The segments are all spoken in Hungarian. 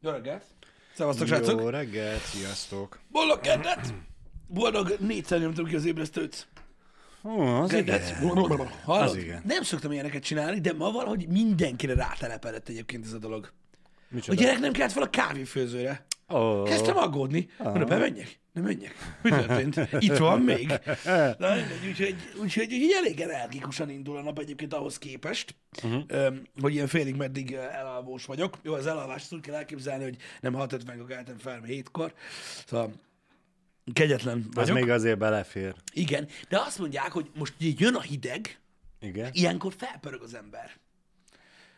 Jó reggelt! Szevasztok, srácok! Jó reggelt, sziasztok! Boldog keddet! Boldog négyszer nyomtam ki az ébresztőt. Ó, az Keddet! igen. Hallod? Az igen. Nem szoktam ilyeneket csinálni, de ma valahogy mindenkire rátelepedett egyébként ez a dolog. A Micsoda? gyerek nem kelt fel a kávéfőzőre. Ó, Kezdtem aggódni. Mondom, bemenjek? Nem menjek. Mi történt? Itt van még. Na mindegy, úgyhogy, úgyhogy, úgyhogy elég energikusan indul a nap egyébként ahhoz képest, uh-huh. hogy ilyen félig meddig elalvós vagyok. Jó, az elalvást úgy kell elképzelni, hogy nem 6.50-kor keltem fel, hanem 7-kor. Szóval kegyetlen az vagyok. még azért belefér. Igen, de azt mondják, hogy most ugye jön a hideg, Igen? ilyenkor felpörög az ember.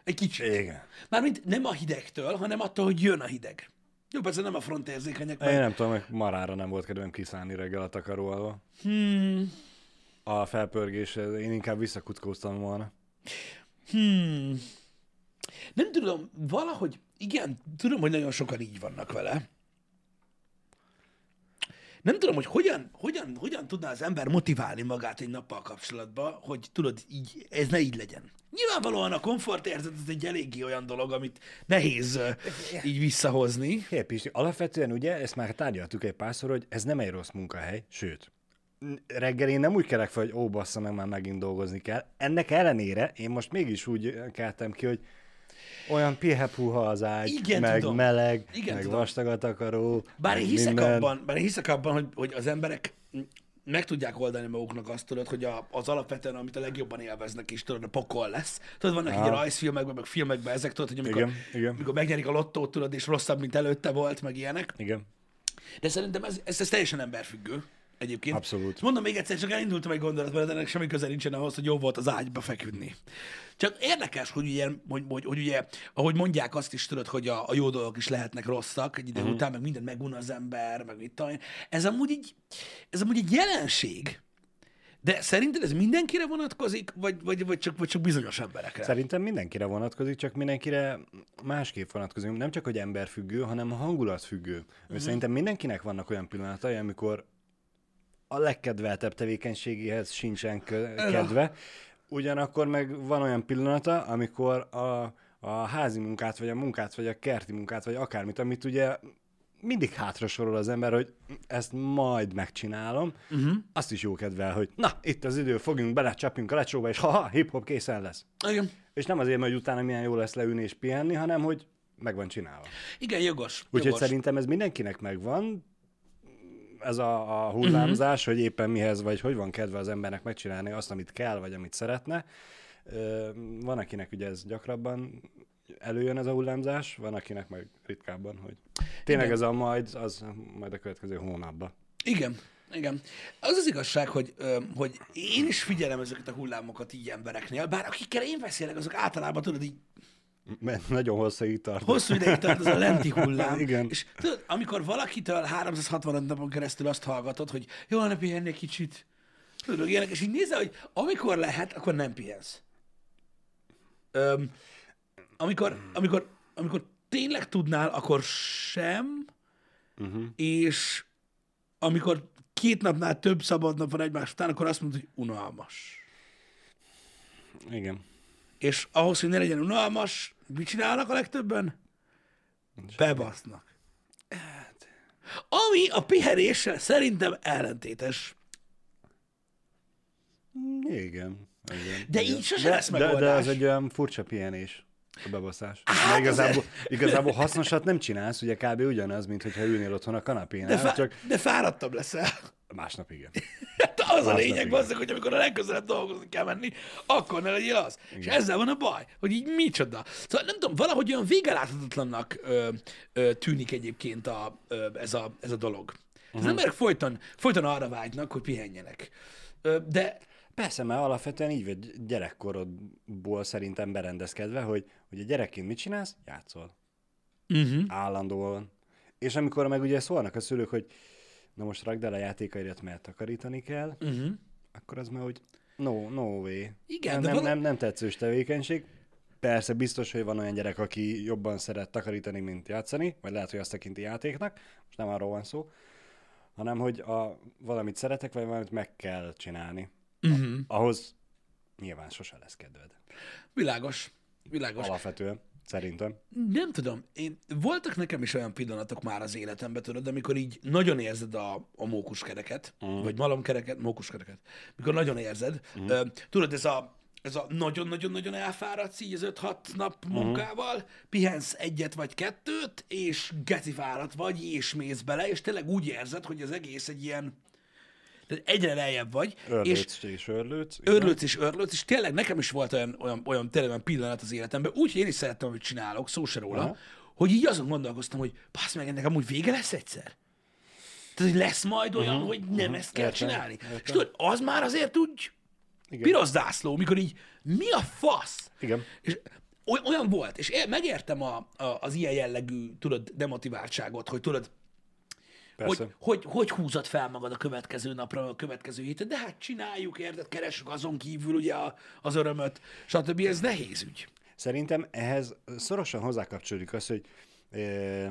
Egy kicsit. Igen. Mármint nem a hidegtől, hanem attól, hogy jön a hideg. Jó, persze nem a frontérzékenyek, mert Én nem tudom, hogy marára nem volt kedvem kiszállni reggel a takaró alól. Hmm. A felpörgés, én inkább visszakuckóztam volna. Hmm. Nem tudom, valahogy, igen, tudom, hogy nagyon sokan így vannak vele. Nem tudom, hogy hogyan, hogyan, hogyan tudná az ember motiválni magát egy nappal kapcsolatban, hogy tudod, így, ez ne így legyen. Nyilvánvalóan a komfortérzet az egy eléggé olyan dolog, amit nehéz így visszahozni. Hé, Pisti, alapvetően ugye, ezt már tárgyaltuk egy párszor, hogy ez nem egy rossz munkahely, sőt, reggel én nem úgy kelek fel, hogy ó, bassza meg, már megint dolgozni kell. Ennek ellenére én most mégis úgy keltem ki, hogy olyan pihepuha az ágy, Igen, meg tudom. meleg, Igen, meg tudom. vastag a takaró, Bár én hiszek minden. abban, bár én hiszek abban hogy, hogy az emberek meg tudják oldani maguknak azt, tudod, hogy a, az alapvetően, amit a legjobban élveznek is, tudod, a pokol lesz. Tudod, vannak így a rajzfilmekben, meg filmekben ezek, tudod, hogy amikor, Igen, igen. amikor megnyerik a lottót, tudod, és rosszabb, mint előtte volt, meg ilyenek. Igen. De szerintem ez, ez, ez teljesen emberfüggő egyébként. Abszolút. Mondom még egyszer, csak elindultam egy gondolat, mert ennek semmi köze nincsen ahhoz, hogy jó volt az ágyba feküdni. Csak érdekes, hogy ugye, hogy, hogy, hogy ugye ahogy mondják azt is, tudod, hogy a, a jó dolgok is lehetnek rosszak egy idő uh-huh. után, meg mindent megun az ember, meg mit tudom. Ez amúgy, így, ez amúgy egy jelenség, de szerinted ez mindenkire vonatkozik, vagy, vagy, vagy, csak, vagy csak bizonyos emberekre? Szerintem mindenkire vonatkozik, csak mindenkire másképp vonatkozik. Nem csak, hogy emberfüggő, hanem hangulatfüggő. Uh-huh. Szerintem mindenkinek vannak olyan pillanatai, amikor a legkedveltebb tevékenységéhez sincsen kedve, ugyanakkor meg van olyan pillanata, amikor a, a házi munkát, vagy a munkát, vagy a kerti munkát, vagy akármit, amit ugye mindig hátra sorol az ember, hogy ezt majd megcsinálom, uh-huh. azt is jó kedvel, hogy na, itt az idő, fogjunk bele, csapjunk a lecsóba, és ha hip-hop készen lesz. Igen. És nem azért, mert utána milyen jó lesz leülni és pihenni, hanem hogy meg van csinálva. Igen, jogos. Úgyhogy jogos. szerintem ez mindenkinek megvan, ez a, a hullámzás, uh-huh. hogy éppen mihez, vagy hogy van kedve az embernek megcsinálni azt, amit kell, vagy amit szeretne. Van, akinek ugye ez gyakrabban előjön ez a hullámzás, van, akinek meg ritkábban, hogy tényleg Igen. ez a majd, az majd a következő hónapban. Igen, igen. Az az igazság, hogy, hogy én is figyelem ezeket a hullámokat így embereknél, bár akikkel én beszélek, azok általában tudod így Mert nagyon hosszú tart. hosszú ideig tart az a lenti hullám. Igen. És tudod, amikor valakitől 365 napon keresztül azt hallgatod, hogy jó, ne pihenni egy kicsit, tudod, ilyenek, és így nézel, hogy amikor lehet, akkor nem pihensz. Öm, amikor, amikor, amikor tényleg tudnál, akkor sem, uh-huh. és amikor két napnál több szabad nap van egymás után, akkor azt mondod, hogy unalmas. Igen. És ahhoz, hogy ne legyen unalmas, mit csinálnak a legtöbben? Bebasznak. Hát. Ami a pihenéssel szerintem ellentétes. Igen. Igen. De így sose de, lesz de, de megoldás. az egy olyan furcsa pihenés, a bebaszás. Hát az- igazából, igazából hasznosat nem csinálsz, ugye kb. ugyanaz, mint hogyha ülnél otthon a kanapénál, De, fá- csak de fáradtabb leszel. Másnap igen. Hát az a Másnap lényeg, igen. bazzak, hogy amikor a legközelebb dolgozni kell menni, akkor ne legyél az. És ezzel van a baj, hogy így micsoda. Szóval nem tudom, valahogy olyan végeláthatatlannak ö, ö, tűnik egyébként a, ö, ez, a, ez a dolog. Uh-huh. Az emberek folyton, folyton arra vágynak, hogy pihenjenek. Ö, de Persze, mert alapvetően így vagy gyerekkorodból szerintem berendezkedve, hogy, hogy a gyerekként mit csinálsz? Játszol. uh-huh. Állandóan. És amikor meg ugye szólnak a szülők, hogy na most rakd el a játékaidat, mert takarítani kell, Uh-huh. akkor az már úgy no, no way. Igen, nem, de nem, vala- nem, nem tetszős tevékenység. Persze biztos, hogy van olyan gyerek, aki jobban szeret takarítani, mint játszani, vagy lehet, hogy azt tekinti játéknak, most nem arról van szó, hanem hogy a, valamit szeretek, vagy valamit meg kell csinálni. Uh-huh. Ahhoz nyilván sose lesz kedved. Világos. Világos. Alapvetően. Szerintem. Nem tudom, én, voltak nekem is olyan pillanatok már az életemben, tudod, amikor így nagyon érzed a, a mókuskereket, uh-huh. vagy malomkereket, mókuskereket, mikor nagyon érzed. Uh-huh. Tudod, ez a, ez a nagyon-nagyon-nagyon elfáradsz így az 5-6 nap munkával, uh-huh. pihensz egyet vagy kettőt, és geci fáradt vagy, és mész bele, és tényleg úgy érzed, hogy az egész egy ilyen, tehát egyre lejjebb vagy, és Örlődsz és örlődsz. igen. örlődsz és örlődsz, és tényleg nekem is volt olyan, olyan, olyan, tényleg olyan pillanat az életemben, úgy, hogy én is szerettem, amit csinálok, szó se róla, Aha. hogy így azon gondolkoztam, hogy passz meg, ennek amúgy vége lesz egyszer. Tehát, hogy lesz majd olyan, uh-huh, hogy nem ezt kell Értem, csinálni. értem. És tudod, az már azért úgy Igen. piros zászló, mikor így, mi a fasz? Igen. És oly- olyan volt, és én megértem a, a, az ilyen jellegű, tudod, demotiváltságot, hogy tudod, Persze. hogy, hogy, hogy húzod fel magad a következő napra, a következő héten, de hát csináljuk, érted, keresünk azon kívül ugye a, az örömöt, stb. Ez nehéz ügy. Szerintem ehhez szorosan hozzákapcsolódik az, hogy ö,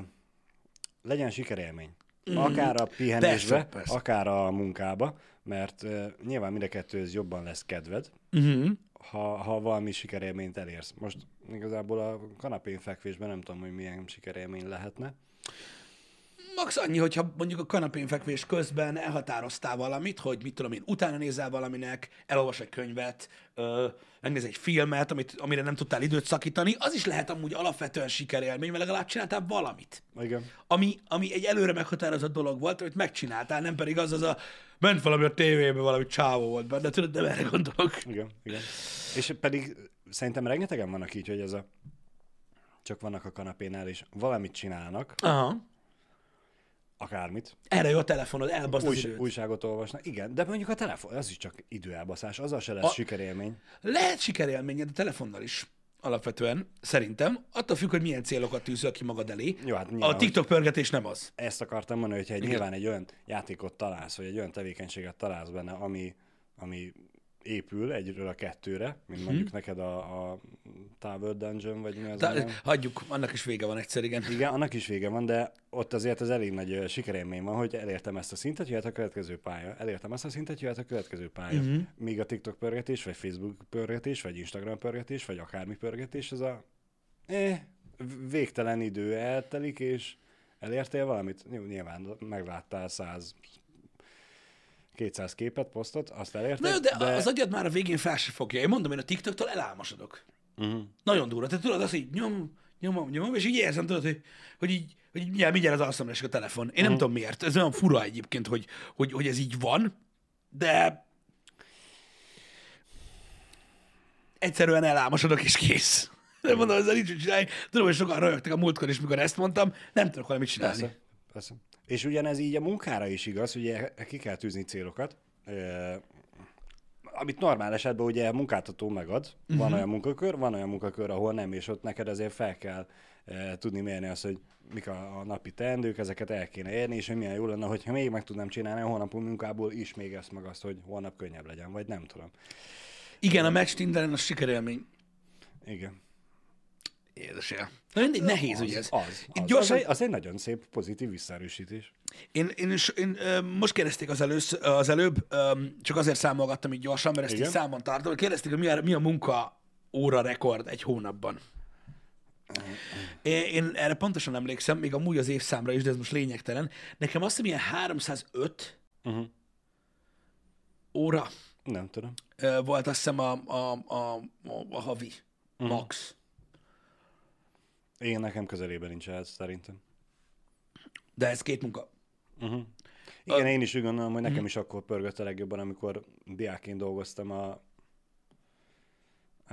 legyen sikerélmény. Akár a pihenésbe, Mhm. Persze, persze. akár a munkába, mert ö, nyilván mind a kettőhöz jobban lesz kedved, Uh-huh. ha, ha valami sikerélményt elérsz. Most igazából a kanapén fekvésben nem tudom, hogy milyen sikerélmény lehetne. Max annyi, hogyha mondjuk a kanapén fekvés közben elhatároztál valamit, hogy mit tudom én, utána nézel valaminek, elolvas egy könyvet, ö, megnéz egy filmet, amit, amire nem tudtál időt szakítani, az is lehet amúgy alapvetően sikerélmény, mert legalább csináltál valamit. Igen. Ami, ami egy előre meghatározott dolog volt, amit megcsináltál, nem pedig az az a ment valami a tévébe, valami csávó volt benne, tudod, nem erre gondolok. Igen, igen. És pedig szerintem rengetegen vannak így, hogy ez a csak vannak a kanapénál, és valamit csinálnak, Aha. Akármit, Erre jó a telefonod, elbaszt az Újs, időt. újságot olvasnak. Igen, de mondjuk a telefon, az is csak időelbaszás, azzal se lesz A- a... sikerélmény. Lehet sikerélményed a telefonnal is, alapvetően, szerintem. Attól függ, hogy milyen célokat tűzöl ki magad elé. Jó, hát A nyilván, TikTok pörgetés nem az. Ezt akartam mondani, hogyha egy, nyilván egy olyan játékot találsz, vagy egy olyan tevékenységet találsz benne, ami, ami épül egyről a kettőre, mint mondjuk neked a, a Tower Dungeon, vagy mi az a De, neve? hagyjuk, annak is vége van egyszer, igen. Igen, annak is vége van, de ott azért az elég nagy sikerélmény van, hogy elértem ezt a szintet, jöhet a következő pálya. Elértem ezt a szintet, jöhet a következő pálya. Mhm. Uh-huh. Míg a TikTok pörgetés, vagy Facebook pörgetés, vagy Instagram pörgetés, vagy akármi pörgetés, ez a eh, végtelen idő eltelik, és elértél valamit. Jó, nyilván megláttál 100 200 képet, posztot, azt elérted, Na jó, de, de, az agyad már a végén fel se fogja. Én mondom, én a TikToktól elálmosodok. Uh-huh. Nagyon durva. Te tudod, azt így nyom, nyomom, nyomom, és így érzem, tudod, hogy, hogy így, hogy mindjárt, mindjárt az alszomra a telefon. Én nem tudom miért. Ez olyan fura egyébként, hogy, hogy, hogy ez így van, de egyszerűen elálmosodok, és kész. Nem mondom, ezzel nincs mit csinálni. Tudom, hogy sokan rögtek a múltkor is, mikor ezt mondtam, nem tudok valamit csinálni. Persze, persze. És ugyanez így a munkára is igaz, ugye ki kell tűzni célokat, amit normál esetben ugye a munkáltató megad, uh-huh. van olyan munkakör, van olyan munkakör, ahol nem, és ott neked azért fel kell e, tudni mérni azt, hogy mik a, a napi teendők, ezeket el kéne érni, és hogy milyen jó lenne, hogyha még meg tudnám csinálni a holnapi munkából is még ezt meg azt, hogy holnap könnyebb legyen, vagy nem tudom. Igen, a match Tinderen a sikerélmény. Igen. Édesel. Na mindegy, nehéz, ugye ez. Az, az, gyorsan, az, egy, az egy nagyon szép, pozitív visszaerősítés. Én, én, is, én most kérdezték az, elősz, az előbb, csak azért számolgattam így gyorsan, mert ezt Igen. így számon tartom, hogy kérdezték, hogy mi a, mi a munka óra rekord egy hónapban. Én, én erre pontosan emlékszem, még amúgy az évszámra is, de ez most lényegtelen. Nekem azt hiszem ilyen 305 Uh-huh. óra Nem tudom. volt azt hiszem a, a, a, a, a havi max. Én nekem közelében nincs ez szerintem. De ez két munka. Uh-huh. Igen, én is úgy gondolom, hogy nekem is akkor pörgött a legjobban, amikor diákként dolgoztam a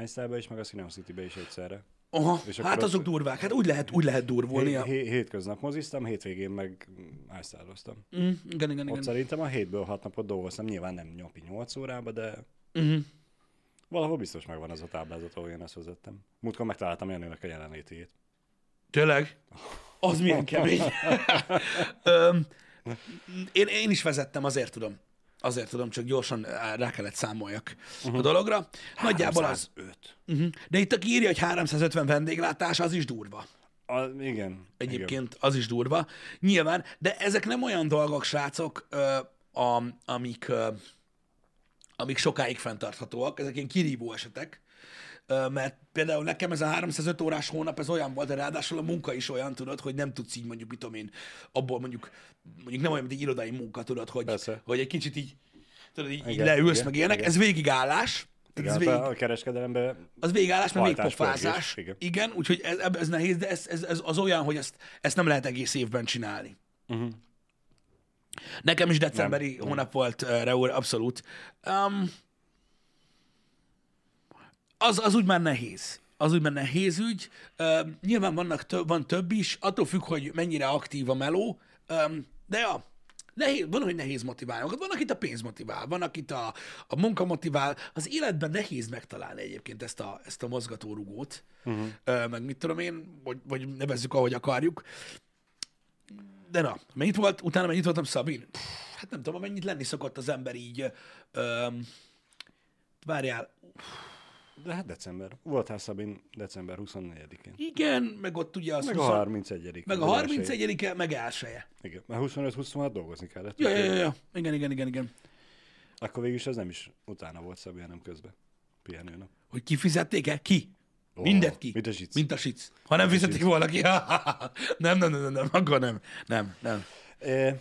iStyle-be is, meg a Cinema City-be is egyszerre. Aha, És hát azok ott- durvák, hát úgy lehet, úgy lehet durvulni. Hé- hé- hétköznap moziztam, hétvégén meg iStyle-oztam. Mm, igen, igen, Ott igen. szerintem a hétből hat napot dolgoztam, nyilván nem nyopi nyolc órába, de Uh-huh. valahol biztos megvan az a táblázat, ahol én ezt vezettem. Múltkor megtaláltam Janinak a jelenlétét. Tényleg? Az milyen kemény. Én, én is vezettem, azért tudom. Azért tudom, csak gyorsan rá kellett számoljak uh-huh. a dologra. Nagyjából az. 305. Uh-huh. De itt aki írja, hogy 350 vendéglátás, az is durva. A, igen. igen. Egyébként az is durva. Nyilván, de ezek nem olyan dolgok, srácok, ö, a, amik, ö, amik sokáig fenntarthatóak. Ezek ilyen kirívó esetek. Mert például nekem ez a 305 órás hónap, ez olyan volt, de ráadásul a munka is olyan, tudod, hogy nem tudsz így mondjuk, mit tudom én, abból mondjuk, mondjuk nem olyan, mint egy irodai munka, tudod, hogy, Persze. hogy egy kicsit így, tudod, így, így Igen, leülsz, igen, meg ilyenek, igen. ez végigállás, Igen, ez hát végig, a, a kereskedelemben az végállás, meg pörgés, igen. Igen, úgyhogy ez, ez nehéz, de ez, ez, ez, az olyan, hogy ezt, ezt nem lehet egész évben csinálni. uh-huh. Nekem is decemberi Nem, hónap volt, uh, Reul, abszolút. Um, az, az úgy már nehéz. Az úgy már nehéz ügy. Uh, nyilván vannak több, van több is, attól függ, hogy mennyire aktív a meló. Um, de ja, nehéz, van, hogy nehéz motiválni. Van, akit a pénz motivál, van, akit a, a munka motivál. Az életben nehéz megtalálni egyébként ezt a, ezt a mozgatórugót, uh-huh. uh, meg mit tudom én, vagy, vagy nevezzük, ahogy akarjuk. De na, mennyit volt, utána mennyit voltam Szabin? Pff, Hát nem tudom, mennyit lenni szokott az ember így. Öm, várjál, De hát december. Voltál Szabin december 24-én. igen, meg ott ugye az Meg 20 a 31 meg a 31 meg elsője. Igen, mert 25-26 dolgozni kellett. Ja, ja, ja, ja, igen, igen, igen, igen. Akkor végül is ez nem is utána volt Szabi, hanem közben. Pihenőnap. Hogy kifizették-e? Ki? Ó, Mindent ki. mint a zsic. Mint a sic. Ha nem fizetik volna ki, nem, nem, nem, nem, nem, akkor nem. Nem, nem. É,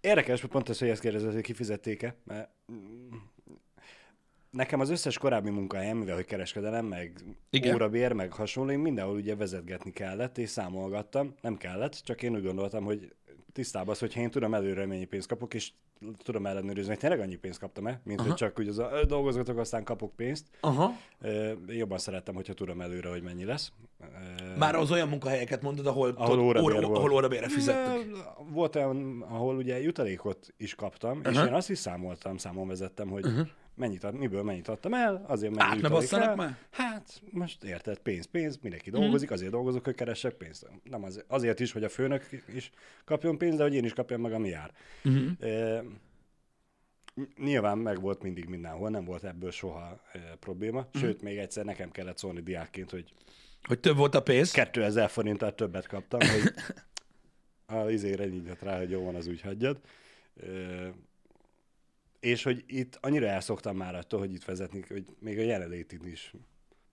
Érdekes, hogy pont ez, hogy ezt kérdezett, hogy kifizették-e, mert mm, nekem az összes korábbi munkahelyem, mivel hogy kereskedelem, meg Igen. Órabér, meg hasonló, én mindenhol ugye vezetgetni kellett, és számolgattam. Nem kellett, csak én úgy gondoltam, hogy tisztában az, hogyha én tudom előre mennyi pénzt kapok, és tudom ellenőrizni, hogy tényleg annyi pénzt kaptam-e, mint Aha. hogy csak úgy az a, "Ö, dolgozgatok, aztán kapok pénzt. Aha. Ö, Jobban szerettem, hogyha tudom előre, hogy mennyi lesz. Már az olyan munkahelyeket mondod, ahol, Ahol tudod, órabér óra, ahol órabérre fizettek. Volt olyan, ahol ugye jutalékot is kaptam, uh-huh. és én azt is számoltam, számon vezettem, hogy uh-huh. mennyit ad, miből mennyit adtam el, azért mennyi Át ne basszanak már? Hát, most érted, pénz, pénz, mindenki dolgozik, uh-huh. azért dolgozok, hogy keressek pénzt. Nem az, azért is, hogy a főnök is kapjon pénzt, de hogy én is kapjam meg, ami jár. Uh-huh. E, nyilván meg volt mindig mindenhol, nem volt ebből soha e, probléma. Sőt, még egyszer nekem kellett szólni diákként, hogy Hogy több volt a pénz. 2000 forinttal többet kaptam, hogy a izére nyílt rá, hogy jó van, az úgy hagyjad. És hogy itt annyira elszoktam már attól, hogy itt vezetni, hogy még a jelenlétid is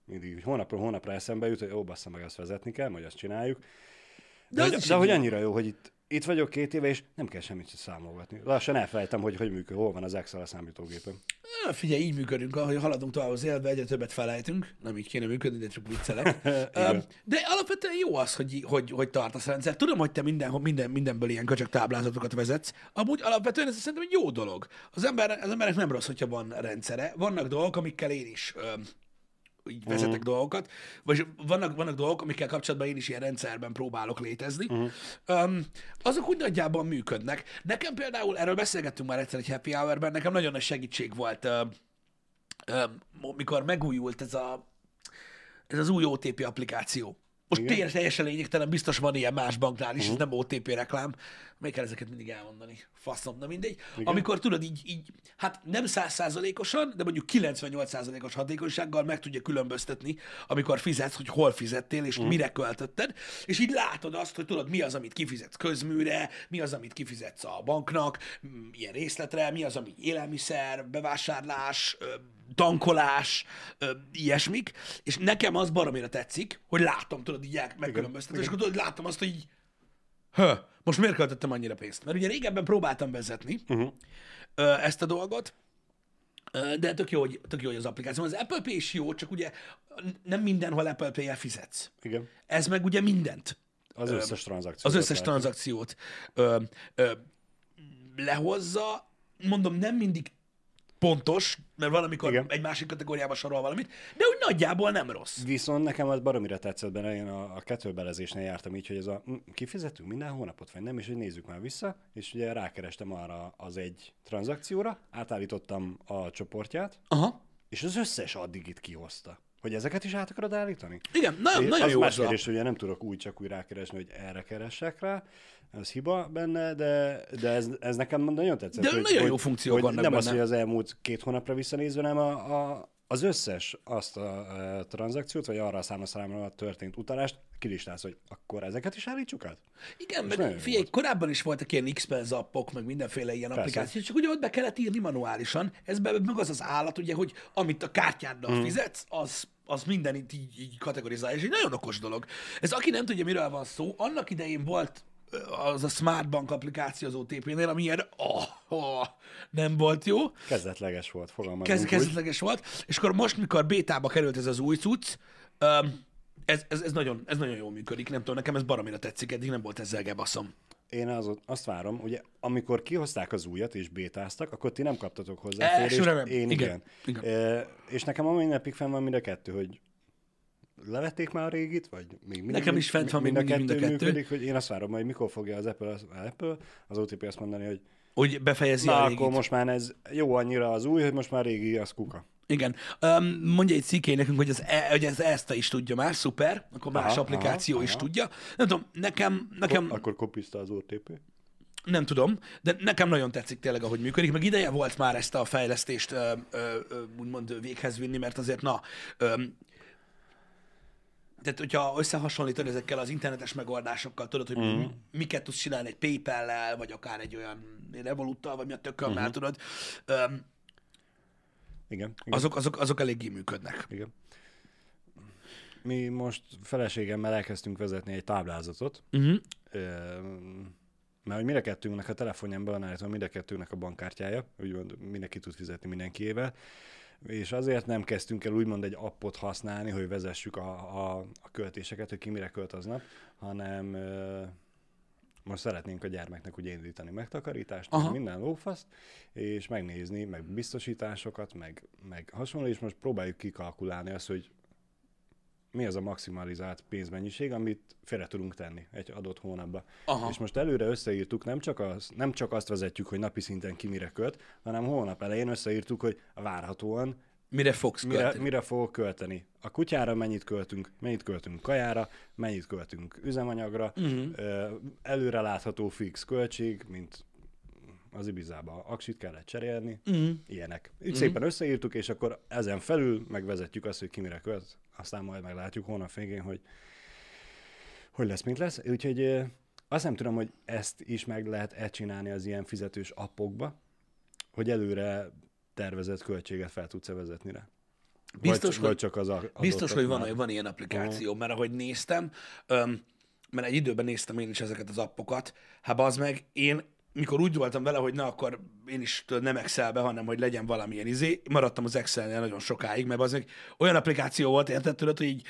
mindig hogy hónapról hónapra eszembe jut, hogy ó, bassza meg, azt vezetni kell, majd azt csináljuk. De, az de, is hogy, de hogy annyira jó, hogy itt, itt vagyok két éve, és nem kell semmit sem számolgatni. Lassan elfelejtem, hogy hogy működik, hol van az Excel a számítógépen. Ah, Figyelj, így működünk, ahogy haladunk tovább az életbe, egyre többet felejtünk. Nem így kéne működni, de csak viccelek. De alapvetően jó az, hogy, hogy, hogy tartasz rendszer. Tudom, hogy te minden, minden, mindenből ilyen köcsök táblázatokat vezetsz. Amúgy alapvetően ez szerintem egy jó dolog. Az, ember, az emberek nem rossz, hogyha van rendszere. Vannak dolgok, amikkel én is így vezetek dolgokat, vagy vannak, vannak dolgok, amikkel kapcsolatban én is ilyen rendszerben próbálok létezni. Uh-huh. Um, azok úgy nagyjából működnek. Nekem például, erről beszélgettünk már egyszer egy happy hour-ben, nekem nagyon nagy segítség volt, uh, uh, mikor megújult ez, a, ez az új OTP applikáció. Most Igen. tényleg teljesen lényegtelen, biztos van ilyen más banknál is, uh-huh. ez nem OTP reklám. Még kell ezeket mindig elmondani. Faszom, na mindegy. Igen. Amikor tudod így, így, hát nem százszázalékosan, de mondjuk 98 százalékos hatékonysággal meg tudja különböztetni, amikor fizetsz, hogy hol fizettél, és uh-huh. mire költötted, és így látod azt, hogy tudod, mi az, amit kifizetsz közműre, mi az, amit kifizetsz a banknak, m, ilyen részletre, mi az, ami élelmiszer, bevásárlás, tankolás, ö, ilyesmik, és nekem az baromira tetszik, hogy látom, tudod, így megkülönböztetem, és akkor tudod, látom azt, hogy így, Hö, most miért költöttem annyira pénzt? Mert ugye régebben próbáltam vezetni uh-huh. ezt a dolgot, de tök jó, hogy, tök jó, hogy az applikáció. Az Apple Pay is jó, csak ugye nem mindenhol Apple Pay-el fizetsz. Igen. Ez meg ugye mindent, Az összes tranzakció. az összes tranzakciót ö, ö, lehozza. Mondom, nem mindig pontos, mert van, amikor Igen. egy másik kategóriába sorol valamit, de úgy nagyjából nem rossz. Viszont nekem az baromira tetszett benne, én a, a kettőbelezésnél jártam így, hogy ez a hm, kifizetünk minden hónapot, vagy nem, és hogy nézzük már vissza, és ugye rákerestem arra az egy tranzakcióra, átállítottam a csoportját, Aha. és az összes addig itt kihozta. Hogy ezeket is át akarod állítani? Igen, na, Én- nagyon az jó más az kérdés, hogy ugye nem tudok úgy csak úgy rákeresni, hogy erre keressek rá, ez hiba benne, de, de ez, ez nekem nagyon tetszett. De hogy, nagyon hogy, jó funkciók hogy vannak Nem az, benne. hogy az elmúlt két hónapra visszanézve, hanem a, a, az összes azt a, a tranzakciót, vagy arra a számlaszámra történt utalást kilistálsz, hogy akkor ezeket is állítsuk át? Igen, És mert figyelj, volt. korábban is voltak ilyen Xpenz appok, meg mindenféle ilyen Persze. applikációk, csak ugye ott be kellett írni manuálisan. Ez be, meg az az állat, ugye, hogy amit a kártyáddal Mhm. mm. fizetsz, az az minden így, így, kategorizálja, és egy nagyon okos dolog. Ez aki nem tudja, miről van szó, annak idején volt az a Smart Bank applikáció az OTP-nél, ami ilyen, oh, oh, nem volt jó, Kezdetleges volt, fogalmazunk úgy. kezdetleges volt, és akkor most, mikor bétába került ez az új cucc, um, ez, ez, ez, nagyon, ez nagyon jól működik, nem tudom, nekem ez baromira tetszik, eddig nem volt ezzel gebaszom. Én az, azt várom, ugye amikor kihozták az újat és bétáztak, akkor ti nem kaptatok hozzá Elsőre nem. Én igen. Igen. igen. E, és nekem a mai napig fenn van mind a kettő, hogy levették már a régit, vagy még mindig, Nekem is fent van még mindig mind a kettő. Működik, hogy én azt várom, hogy mikor fogja az Apple, az, Apple, az OTP azt mondani, hogy Hogy befejezi na, a akkor régit. most már ez jó annyira az új, hogy most már régi, az kuka. Igen. Um, mondja egy cikké nekünk, hogy az, e, hogy az ezt is tudja már, szuper, akkor más Aha, applikáció aha, is aha. tudja. Nem tudom, nekem, nekem Akkor kopiszta az OTP. nem tudom, de nekem nagyon tetszik tényleg, ahogy működik, meg ideje volt már ezt a fejlesztést ö, ö, ö, úgymond véghez vinni, mert azért na, ö, tehát hogyha összehasonlítod ezekkel az internetes megoldásokkal, tudod, hogy mm. miket tudsz csinálni egy PayPal-lel, vagy akár egy olyan Revoluttal, vagy mi a tökömmel, mm-hmm. tudod, ö, Igen. igen. azok, azok, azok eléggé működnek. Igen. Mi most feleségemmel elkezdtünk vezetni egy táblázatot, Uh-huh. Mert hogy mind a kettőnknek a telefonján állítom, mind a kettőnknek a bankkártyája, úgymond mindenki tud fizetni mindenkiével, és azért nem kezdtünk el úgymond egy appot használni, hogy vezessük a, a, a költéseket, hogy ki mire költ aznap, hanem most szeretnénk a gyermeknek ugye indítani megtakarítást, Aha. minden lófaszt, és megnézni, meg biztosításokat, meg, meg hasonló, és most próbáljuk kikalkulálni azt, hogy mi az a maximalizált pénzmennyiség, amit félre tudunk tenni egy adott hónapba. Aha. És most előre összeírtuk, nem csak, az, nem csak azt vezetjük, hogy napi szinten ki mire költ, hanem hónap elején összeírtuk, hogy várhatóan Mire fogsz mire, költeni? mire fogok költeni. A kutyára mennyit költünk, mennyit költünk kajára, mennyit költünk üzemanyagra, uh-huh. előre látható fix költség, mint az Ibizába aksit kellett cserélni, uh-huh. ilyenek. Így uh-huh. szépen összeírtuk, és akkor ezen felül megvezetjük azt, hogy ki mire költ, aztán majd meglátjuk hónap végén, hogy hogy lesz, mint lesz. Úgyhogy azt nem tudom, hogy ezt is meg lehet-e csinálni az ilyen fizetős appokba, hogy előre tervezett költséget fel tudsz-e vezetni rá. Biztos, vagy, hogy- vagy csak az a, Biztos, hogy van, van ilyen applikáció, mert ahogy néztem, öm, mert egy időben néztem én is ezeket az appokat, hát az meg én, mikor úgy voltam vele, hogy na akkor én is nem Excelbe, hanem hogy legyen valamilyen izé, maradtam az Excelnél nagyon sokáig, mert az meg olyan applikáció volt, érted, tudod, hogy így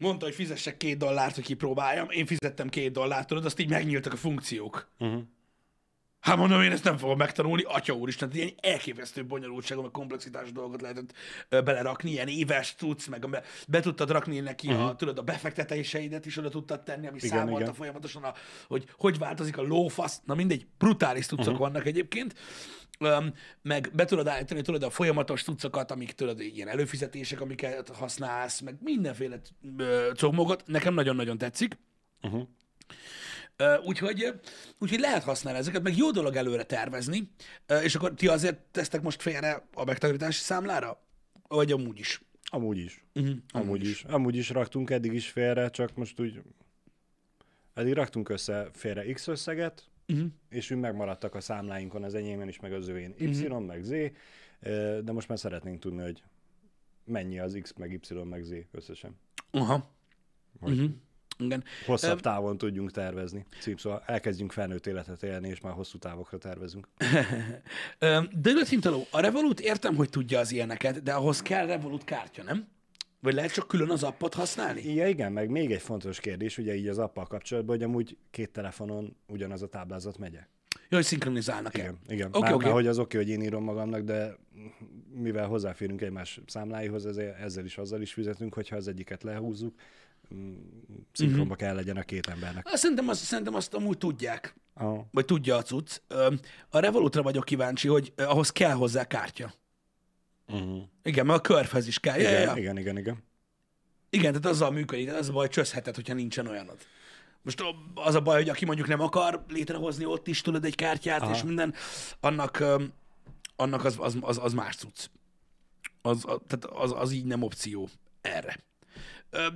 mondta, hogy fizessek két dollárt, hogy kipróbáljam, én fizettem két dollárt, tudod, azt így megnyíltak a funkciók. Uh-huh. Hát mondom, én ezt nem fogom megtanulni, atya úristen, ilyen elképesztő bonyolultságú, meg komplexitás dolgot lehetett belerakni, ilyen éves tudsz, meg be, be tudtad rakni neki uh-huh. a, tudod, a befektetéseidet is oda tudtad tenni, ami Igen, számolta igen. folyamatosan, a, hogy hogy változik a lófasz, na mindegy, brutális cuccok uh-huh. vannak egyébként, Öm, meg be tudod állítani, tudod, a folyamatos cuccokat, amik tudod, ilyen előfizetések, amiket használsz, meg mindenféle comogot, nekem nagyon-nagyon tetszik. Uh-huh. Úgyhogy, úgyhogy lehet használni ezeket, meg jó dolog előre tervezni, és akkor ti azért tesztek most félre a megtakarítási számlára? Vagy amúgy is? Amúgy is. Uh-huh. Amúgy is. Amúgy is raktunk eddig is félre, csak most úgy... Eddig raktunk össze félre X összeget, Uh-huh. és úgy megmaradtak a számláinkon, az enyémen is, meg az övén Y, Mhm. meg Z, de most már szeretnénk tudni, hogy mennyi az X, meg Y, meg Z összesen. Aha. Hogy Uh-huh. Igen. hosszabb távon tudjunk tervezni. Cím, szóval elkezdjünk felnőtt életet élni, és már hosszú távokra tervezünk. De őszintén, a Revolut értem, hogy tudja az ilyeneket, de ahhoz kell Revolut kártya, nem? Vagy lehet csak külön az appot használni? Ja, igen, meg még egy fontos kérdés, ugye így az appal kapcsolatban, hogy amúgy két telefonon ugyanaz a táblázat megye. Jó, hogy szinkronizálnak Igen, igen. Oké, Már, oké. már, hogy az oké, hogy én írom magamnak, de mivel hozzáférünk egymás számláihoz, ezzel, ezzel is azzal is fizetünk, hogyha az egyiket lehúzzuk, szinkronba Mhm. kell legyen a két embernek. Szerintem, azt, szerintem azt amúgy tudják. Aha. Vagy tudja a cucc. A Revolutra vagyok kíváncsi, hogy ahhoz kell hozzá kártya. Uh-huh. Igen, mert a körfez is kell. Ja, ja, Igen, ja. igen, igen, igen. Igen, tehát azzal működik, az a baj, csözheted, hogyha nincsen olyanod. Most az a baj, hogy aki mondjuk nem akar létrehozni ott is, tudod, egy kártyát Aha. és minden, annak, annak az, az, az, az más cucc. Az, az, tehát az, az így nem opció erre.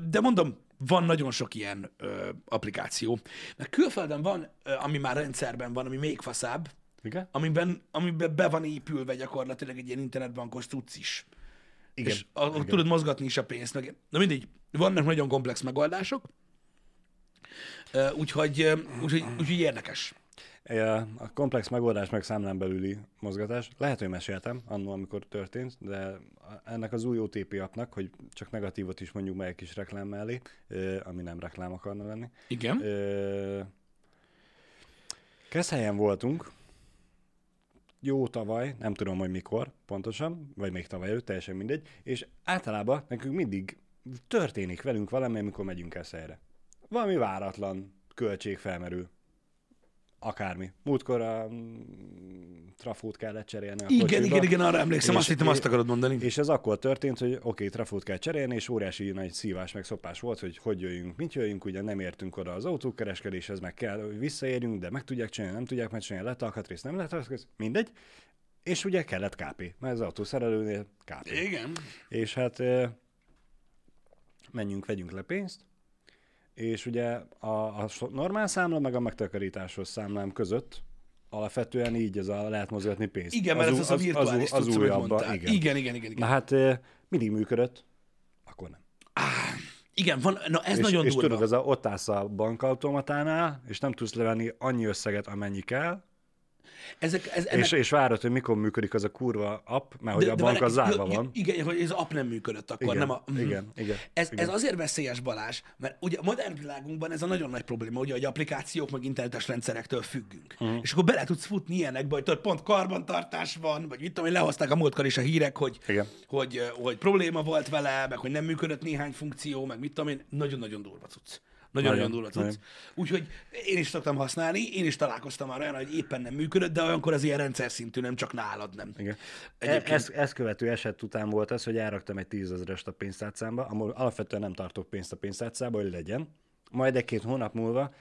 De mondom, van nagyon sok ilyen ö, applikáció. Mert külföldön van, ö, ami már rendszerben van, ami még faszább, Igen? amiben, amiben be van épülve gyakorlatilag egy ilyen internetbankos cucc is. Igen, És a, igen. tudod mozgatni is a pénzt. Meg. Na mindegy, vannak nagyon komplex megoldások, Ö, úgyhogy, úgyhogy, úgyhogy érdekes. A komplex megoldás meg számlán belüli mozgatás. Lehet, hogy meséltem annól, amikor történt, de ennek az új OTP appnak, hogy csak negatívot is mondjuk meg egy kis reklám mellé, ami nem reklám akarna lenni. Igen. Keszhelyen voltunk, jó tavaly, nem tudom, hogy mikor pontosan, vagy még tavaly előtt, teljesen mindegy, és általában nekünk mindig történik velünk valami, amikor megyünk Keszhelyre. Valami váratlan költség felmerül. Akármi. Múltkor a mm, trafót kellett cserélni a Igen, kocsiba. igen, igen, arra emlékszem, És- azt hittem, azt akarod mondani. És ez akkor történt, hogy oké, okay, trafót kell cserélni, és óriási nagy szívás meg szopás volt, hogy hogy jöjjünk, mit jöjjünk, ugye nem értünk oda az autókereskedéshez, meg kell, hogy visszaérjünk, de meg tudják csinálni, nem tudják megcsinálni, lett alkatrész, nem lett alkatrész, mindegy. És ugye kellett KP, mert az autószerelőnél KP. Igen. És hát menjünk, vegyünk le pénzt, és ugye a, a normál számla meg a megtakarításos számlám között alapvetően így ez a lehet mozgatni pénzt. Igen, mert ez új- az a virtuális az, az, újabban, mondtál. igen. Igen, igen, igen. igen. Na hát ö, mindig működött, akkor nem. Igen, van, na ez és, nagyon és durva. tudod, ez a, ott állsz a bankautomatánál, és nem tudsz levenni annyi összeget, amennyi kell, Ezek, ez, ennek, és, és várod, hogy mikor működik az a kurva app, mert hogy a bank az zárva van. Igen, hogy ez app nem működött akkor, Igen, nem a... Mhm. igen, igen, Ez, igen. ez azért veszélyes, Balázs, mert ugye a modern világunkban ez a nagyon nagy probléma, ugye, hogy applikációk meg internetes rendszerektől függünk. Uh-huh. És akkor bele tudsz futni ilyenekbe, hogy tudod, pont karbantartás van, vagy mit tudom, hogy lehozták a múltkor is a hírek, hogy, Igen. hogy, eh, hogy probléma volt vele, meg hogy nem működött néhány funkció, meg mit tudom én, nagyon-nagyon durva cucc. Nagyon-nagyon Nagyon, durva cucc. Úgyhogy én is szoktam használni, én is találkoztam már olyan, hogy éppen nem működött, de olyankor az ilyen rendszer szintű, nem csak nálad nem. Igen. Egyébként- E- Ez, ezt követő eset után volt az, hogy elraktam egy tízezerest a pénztárcámba, ahol alapvetően nem tartok pénzt a pénztárcába, hogy legyen. Majd egy-két hónap múlva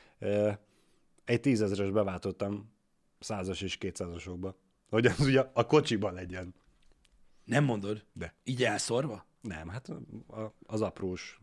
egy tízezeres beváltottam százas és kétszázasokba. Hogy az ugye a kocsiban legyen. Nem mondod? De. Így elszorva? Nem, hát a, az aprós.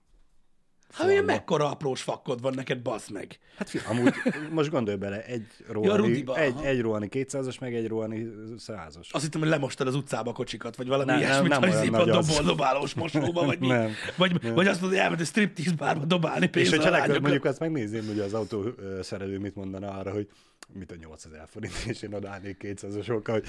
Hát milyen mekkora aprós fakkod van neked, bazd meg. Hát fi, amúgy most gondolj bele, egy rohani, Rudiba, egy, egy rohani kétszázas, meg egy rohani százas. Azt hittem, hogy lemostad az utcába a kocsikat, vagy valami Nem, ilyesmit, nem, nem olyan dobol, dobálós mosóba, vagy mi. Nem, vagy, vagy azt mondod, hogy elment egy striptease bárba dobálni És pénzt hogyha a neked lányokat. mondjuk azt megnézném, hogy az autó szerelő mit mondana arra, hogy mit a 8000 forint, és én odaállnék 200 sokkal, hogy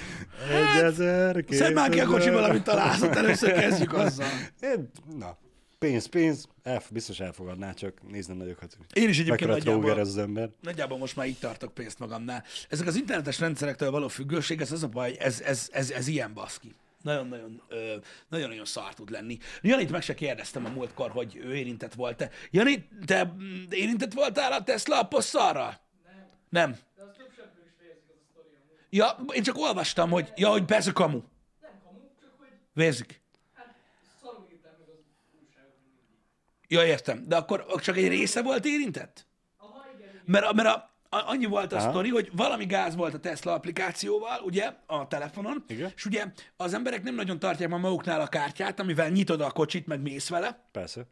1000, Szedd már ki a 2000. kocsival, amit találsz, először kezdjük azzal. Én, na, pénz, pénz, elf, biztos elfogadná, csak nézd nem nagyokat. Én is egyébként nagyjából, az ember. nagyjából most már így tartok pénzt magamnál. Ezek az internetes rendszerektől való függőség, ez az a baj, ez, ez, ez, ez ilyen baszki. Nagyon-nagyon, ö, nagyon-nagyon szar tud lenni. Janit meg se kérdeztem a múltkor, hogy ő érintett volt-e. Jani, te érintett voltál a Tesla appos szarral? Nem. Nem. De az több a amúgy. Ja, én csak olvastam, hogy, ja, hogy persze kamu. Nem kamu, csak hogy Vérzik. hát szarul írták meg az újságok mindig. Ja, értem. De akkor csak egy része volt érintett? Aha, igen, igen. Mert, mert a, a, annyi volt a Aha. sztori, hogy valami gáz volt a Tesla applikációval, ugye, a telefonon, Igen. és ugye az emberek nem nagyon tartják már maguknál a kártyát, amivel nyitod a kocsit, meg mész vele, Persze.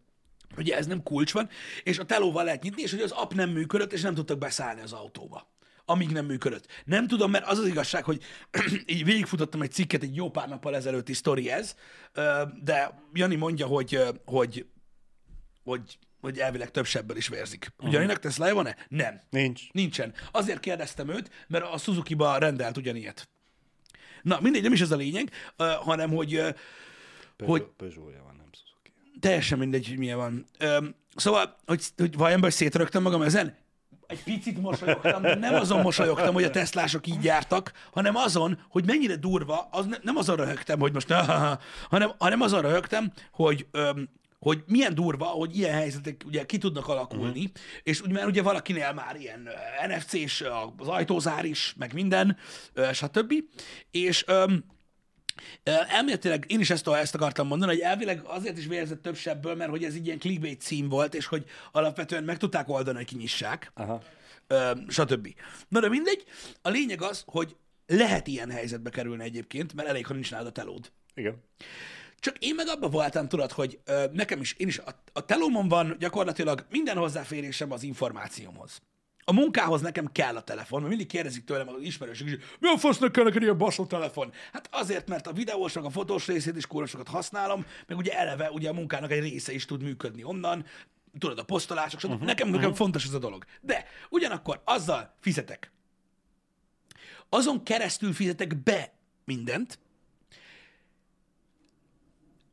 ugye ez nem kulcs van, és a telóval lehet nyitni, és hogy az app nem működött, és nem tudtak beszállni az autóba amíg nem működött. Nem tudom, mert az az igazság, hogy így végigfutottam egy cikket, egy jó pár nappal ezelőtti sztori ez, de Jani mondja, hogy, hogy, hogy, hogy elvileg több sebből is vérzik. Ugyaninek Tesla van-e? Nem. Nincs. Nincsen. Azért kérdeztem őt, mert a Suzuki-ba rendelt ugyanilyet. Na, mindegy, nem is ez a lényeg, uh, hanem hogy uh, Peugeot, Hogy- Peugeot-ja van, nem Suzuki. teljesen mindegy, hogy milyen van. Um, szóval, hogy, hogy vajon szétrögtem magam ezen? Egy picit mosolyogtam, de nem azon mosolyogtam, hogy a teszlások így jártak, hanem azon, hogy mennyire durva, az ne, nem azon röhögtem, hogy most, hanem, hanem azon röhögtem, hogy, öm, hogy milyen durva, hogy ilyen helyzetek ugye ki tudnak alakulni, uh-huh. és úgy, mert ugye valakinél már ilyen NFC-s az ajtózár is, meg minden, stb. És Ö, Elméletileg én is ezt, ezt akartam mondani, hogy elvileg azért is vérzett több sebből, mert hogy ez így ilyen clickbait cím volt, és hogy alapvetően meg tudták oldani, hogy kinyissák, Aha. ö, stb. Na de mindegy, a lényeg az, hogy lehet ilyen helyzetbe kerülni egyébként, mert elég, ha nincs nálad a telód. Igen. Csak én meg abban voltam, tudod, hogy ö, nekem is, én is, a, a telómon van gyakorlatilag minden hozzáférésem az információmhoz. a munkához nekem kell a telefon, mert mindig kérdezik tőlem az ismerősök is, mi a fasznak kell neked ilyen baszó telefon? Hát azért, mert a videósnak a fotós részét is kórosokat használom, meg ugye eleve ugye a munkának egy része is tud működni onnan, tudod, a posztolások, stb. Uh-huh, nekem, nekem fontos ez a dolog. De ugyanakkor azzal fizetek. Azon keresztül fizetek be mindent,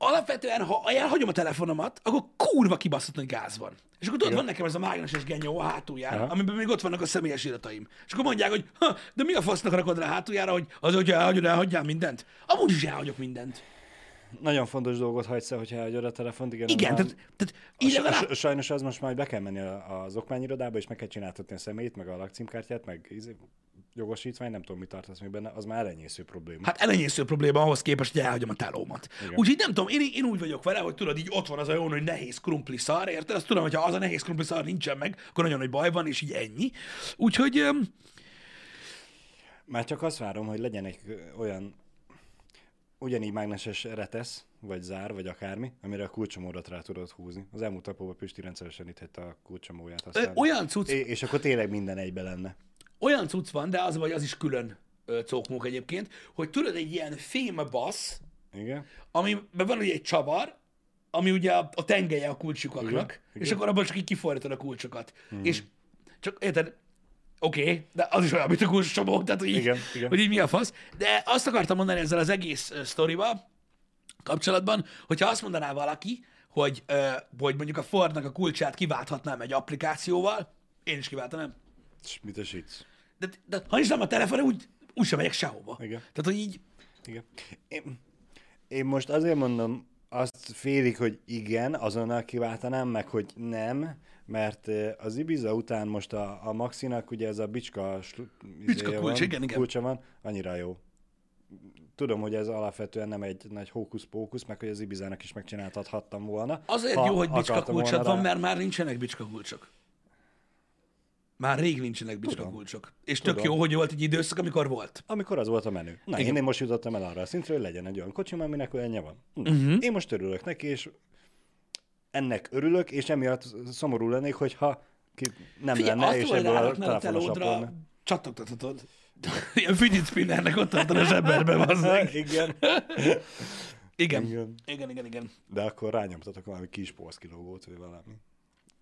alapvetően, ha elhagyom a telefonomat, akkor kurva kibaszott nagy gáz van. És akkor tudod, van nekem ez a mágneses genyó a hátuljára, Aha. amiben még ott vannak a személyes irataim. És akkor mondják, hogy ha, de mi a fasznak rakod rá a hátuljára, hogy az, hogy elhagyod, elhagyjál mindent? Amúgy is elhagyok mindent. Nagyon fontos dolgot hagysz el, hogyha elhagyod a telefont. Igen, Igen, tehát, már- tehát így legalább... a- Sajnos az most majd be kell menni az okmányirodába, és meg kell csináltatni a személyt, meg a lakcímkártyát, meg izé- jogosítvány, nem tudom, mi tartasz még benne, az már elenyésző probléma. Hát elenyésző probléma ahhoz képest, hogy elhagyom a telómat. Igen. Úgyhogy nem tudom, én, én úgy vagyok vele, hogy tudod, így ott van az a jó, hogy nehéz krumpli szar, érted? Azt tudom, hogy ha az a nehéz krumpli szar nincsen meg, akkor nagyon nagy baj van, és így ennyi. Úgyhogy öm, Már csak azt várom, hogy legyen egy olyan ugyanígy mágneses retesz, vagy zár, vagy akármi, amire a kulcsomódat rá tudod húzni. Az elmúlt napokban Pisti rendszeresen itt a kulcsomóját. Aztán... olyan cucc, É- és akkor tényleg minden egybe lenne. Olyan cucc van, de az vagy az is külön cókmók egyébként, hogy tudod, egy ilyen fém bassz, Igen? amiben van ugye egy csavar, ami ugye a, a tengelye a kulcsukaknak, Igen, és igen. Mhm. akkor abban csak így kifordítod a kulcsokat. És csak érted, oké, okay, de az is olyan, mint a kulcscsomó, tehát hogy így, Igen, igen. hogy így mi a fasz. De azt akartam mondani ezzel az egész ö, sztorival kapcsolatban, hogyha azt mondaná valaki, hogy, ö, hogy mondjuk a Fordnak a kulcsát kiválthatnám egy applikációval, én is kiváltanám. És mit esítsz? De, de ha nincs nem a telefon, úgy, úgy sem megyek sehova. Igen. Tehát, hogy így, Igen. Én, én most azért mondom, azt félik, hogy igen, azonnal kiváltanám, meg hogy nem, mert eh, az Ibiza után most a, a Maxinak ugye ez a bicska, slu- Bicska kulcs, van, igen, igen. kulcsa van, annyira jó. Tudom, hogy ez alapvetően nem egy nagy hókusz-pókusz, meg hogy az Ibizának is megcsináltathattam volna. Azért ha jó, hogy bicska volna van, rá. mert már nincsenek bicska kulcsok. Már rég nincsenek bicska kulcsok. És tök Tudom. jó, hogy volt egy időszak, amikor volt. Amikor az volt a menő. Na, Igen. én, én most jutottam el arra a szintre, hogy legyen egy olyan kocsim, aminek olyanja van. Uh-huh. Én most örülök neki, és ennek örülök, és emiatt szomorú lennék, hogyha ki nem Figyelj, lenne, és ebből a telefonos csattogtathatod. Ilyen fidget spinnernek ott tartod a zsebberbe, bazzeg. Igen. Igen. Igen. Igen, igen, igen. De akkor rányomtatok valami kis polszkilógót, vagy valami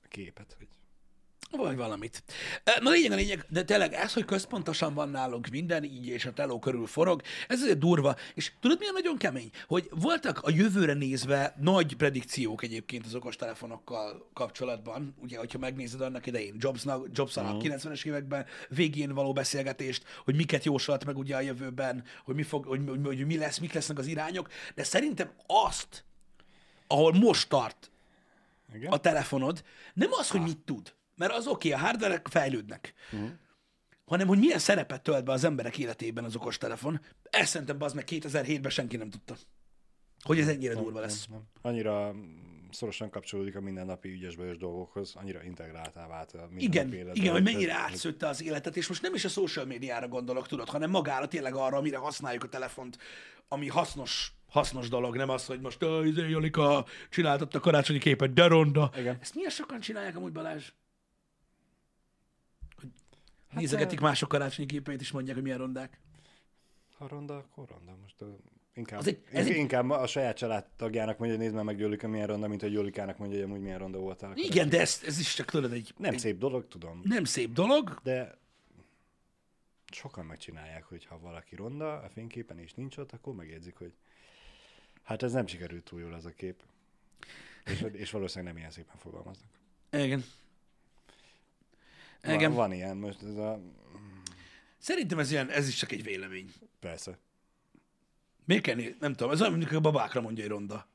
képet. Hogy... Vagy valamit. Na lényeg a lényeg, de tényleg ez, hogy központosan van nálunk minden, így és a teló körül forog, ez azért durva. És tudod, milyen nagyon kemény? Hogy voltak a jövőre nézve nagy predikciók egyébként az okostelefonokkal kapcsolatban. Ugye, hogyha megnézed annak idején Jobsnak, jobs a 90-es években végén való beszélgetést, hogy miket jósolt meg ugye a jövőben, hogy mi, fog, hogy, hogy, hogy mi lesz, mik lesznek az irányok, de szerintem azt, ahol most tart Igen? a telefonod, nem az, hogy mit tud, mert az oké, okay, a hardverek fejlődnek, uh-huh. hanem hogy milyen szerepet tölt be az emberek életében az okostelefon. Ezt szerintem az meg 2007-ben senki nem tudta. Hogy ez ennyire durva lesz. Nem. Annyira szorosan kapcsolódik a mindennapi ügyesbajos dolgokhoz, annyira integráltá vált a Igen, életbe, igen, hogy mennyire átszőtte az életet, és most nem is a social médiára gondolok, tudod, hanem magára tényleg arra, amire használjuk a telefont, ami hasznos, hasznos dolog, nem az, hogy most "Ö, izé, Jolika csináltatta karácsonyi képet, de ronda. Igen. Ezt milyen sokan csinálják amúgy Balázs? Hát, nézegetik mások karácsonyi képeit, és mondják, hogy milyen rondák. Ha ronda, akkor ronda. Most uh, inkább, Az egy- ez egy- inkább a saját családtagjának mondja, hogy nézd meg meg Jolika milyen ronda, mint hogy Jolikának mondja, hogy amúgy milyen ronda voltál. Igen, de ez, ez is csak tudod egy Nem egy szép dolog, tudom, nem szép dolog. de sokan megcsinálják, hogy ha valaki ronda a fényképen és nincs ott, akkor megjegyzik, hogy hát ez nem sikerült túl jól az a kép. És, és valószínűleg nem ilyen szépen fogalmaznak. Igen. Van, Igen. van ilyen, most ez a... Szerintem ez, ilyen, ez is csak egy vélemény. Persze. Miért kell, né- nem tudom, ez olyan, mondjuk a babákra mondja, hogy ronda.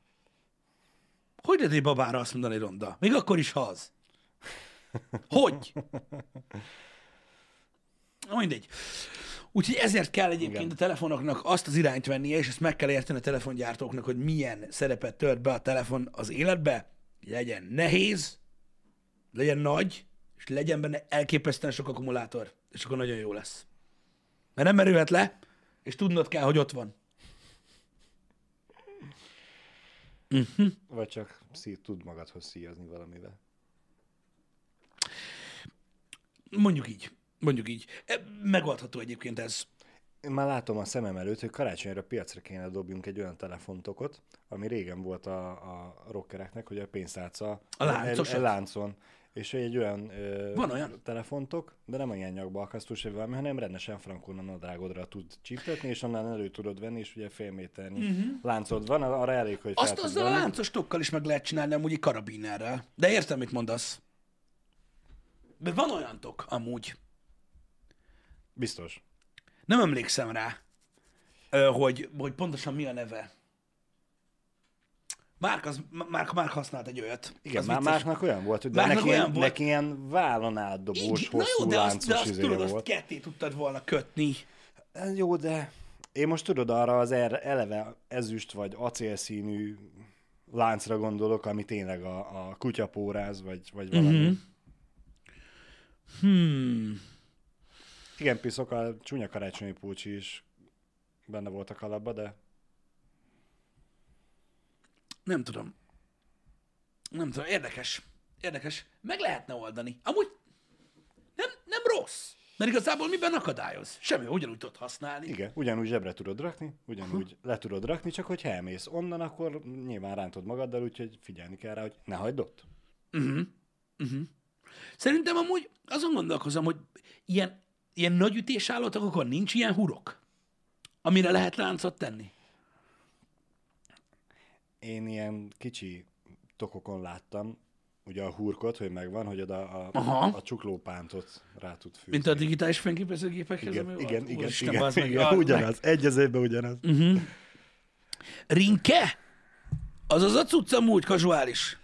Hogy lehet egy babára azt mondani, ronda? Még akkor is, ha az. Hogy? Na, mindegy. Úgyhogy ezért kell egyébként Igen. a telefonoknak azt az irányt vennie, és ezt meg kell érteni a telefongyártóknak, hogy milyen szerepet tört be a telefon az életbe. Legyen nehéz, legyen nagy, és legyen benne elképesztően sok akkumulátor, és akkor nagyon jó lesz. Mert nem merülhet le, és tudnod kell, hogy ott van. Vagy csak szí, tud magadhoz szíjazni valamivel. Mondjuk így. Mondjuk így. E, Megoldható egyébként ez. Én már látom a szemem előtt, hogy karácsonyra piacra kéne dobjunk egy olyan telefontokot, ami régen volt a, a rockereknek, hogy a pénztárca A láncosat? egy, egy láncon. És egy olyan, ö, Van olyan? telefontok, de nem olyan nyakba akasztós, vagy valami, hanem rendesen frankon a nadrágodra tud csíptetni, és onnan elő tudod venni, és ugye fél méternyi uh-huh. láncod van, arra elég, hogy. Azt azzal a láncos tokkal is meg lehet csinálni, amúgy karabinerrel. De értem, mit mondasz. Mert van olyan tok, amúgy. Biztos. Nem emlékszem rá, hogy, hogy pontosan mi a neve. Márk, az, Márk, Márk használt egy olyat. Igen, Az már vicces. másnak olyan volt, hogy de Márknak neki, olyan volt. neki ilyen vállon átdobós, Így, hosszú jó, de azt, de azt izéje tudod, azt volt. ketté tudtad volna kötni. Jó, de én most tudod arra az er- eleve ezüst vagy acélszínű láncra gondolok, ami tényleg a, a kutyapóráz, vagy, vagy valami. Mhm. Mm-hmm. Hmm. Igen, piszok, a csúnya karácsonyi pulcsi is benne volt a kalapba, de Nem tudom. Nem tudom, érdekes. Érdekes. Meg lehetne oldani. Amúgy nem, nem rossz. Mert igazából miben akadályoz? Semmi, ugyanúgy tudod használni. igen, ugyanúgy zsebre tudod rakni, ugyanúgy le tudod rakni, csak hogyha elmész onnan, akkor nyilván rántod magaddal, úgyhogy figyelni kell rá, hogy ne hagyd ott. Szerintem amúgy azon gondolkozom, hogy ilyen, ilyen nagy ütésállótokon nincs ilyen hurok, amire lehet láncot tenni. Én ilyen kicsi tokokon láttam, ugye a hurkot, hogy megvan, hogy oda a, Aha. a, a csuklópántot rá tud fűzni. Mint a digitális fényképezőgépekhez, igen, ami igen, volt. igen, Úristen, igen, bazd meg, igen, meg. ugyanaz, egy az évben ugyanaz. Rinke? Az az a cucc amúgy kazuális.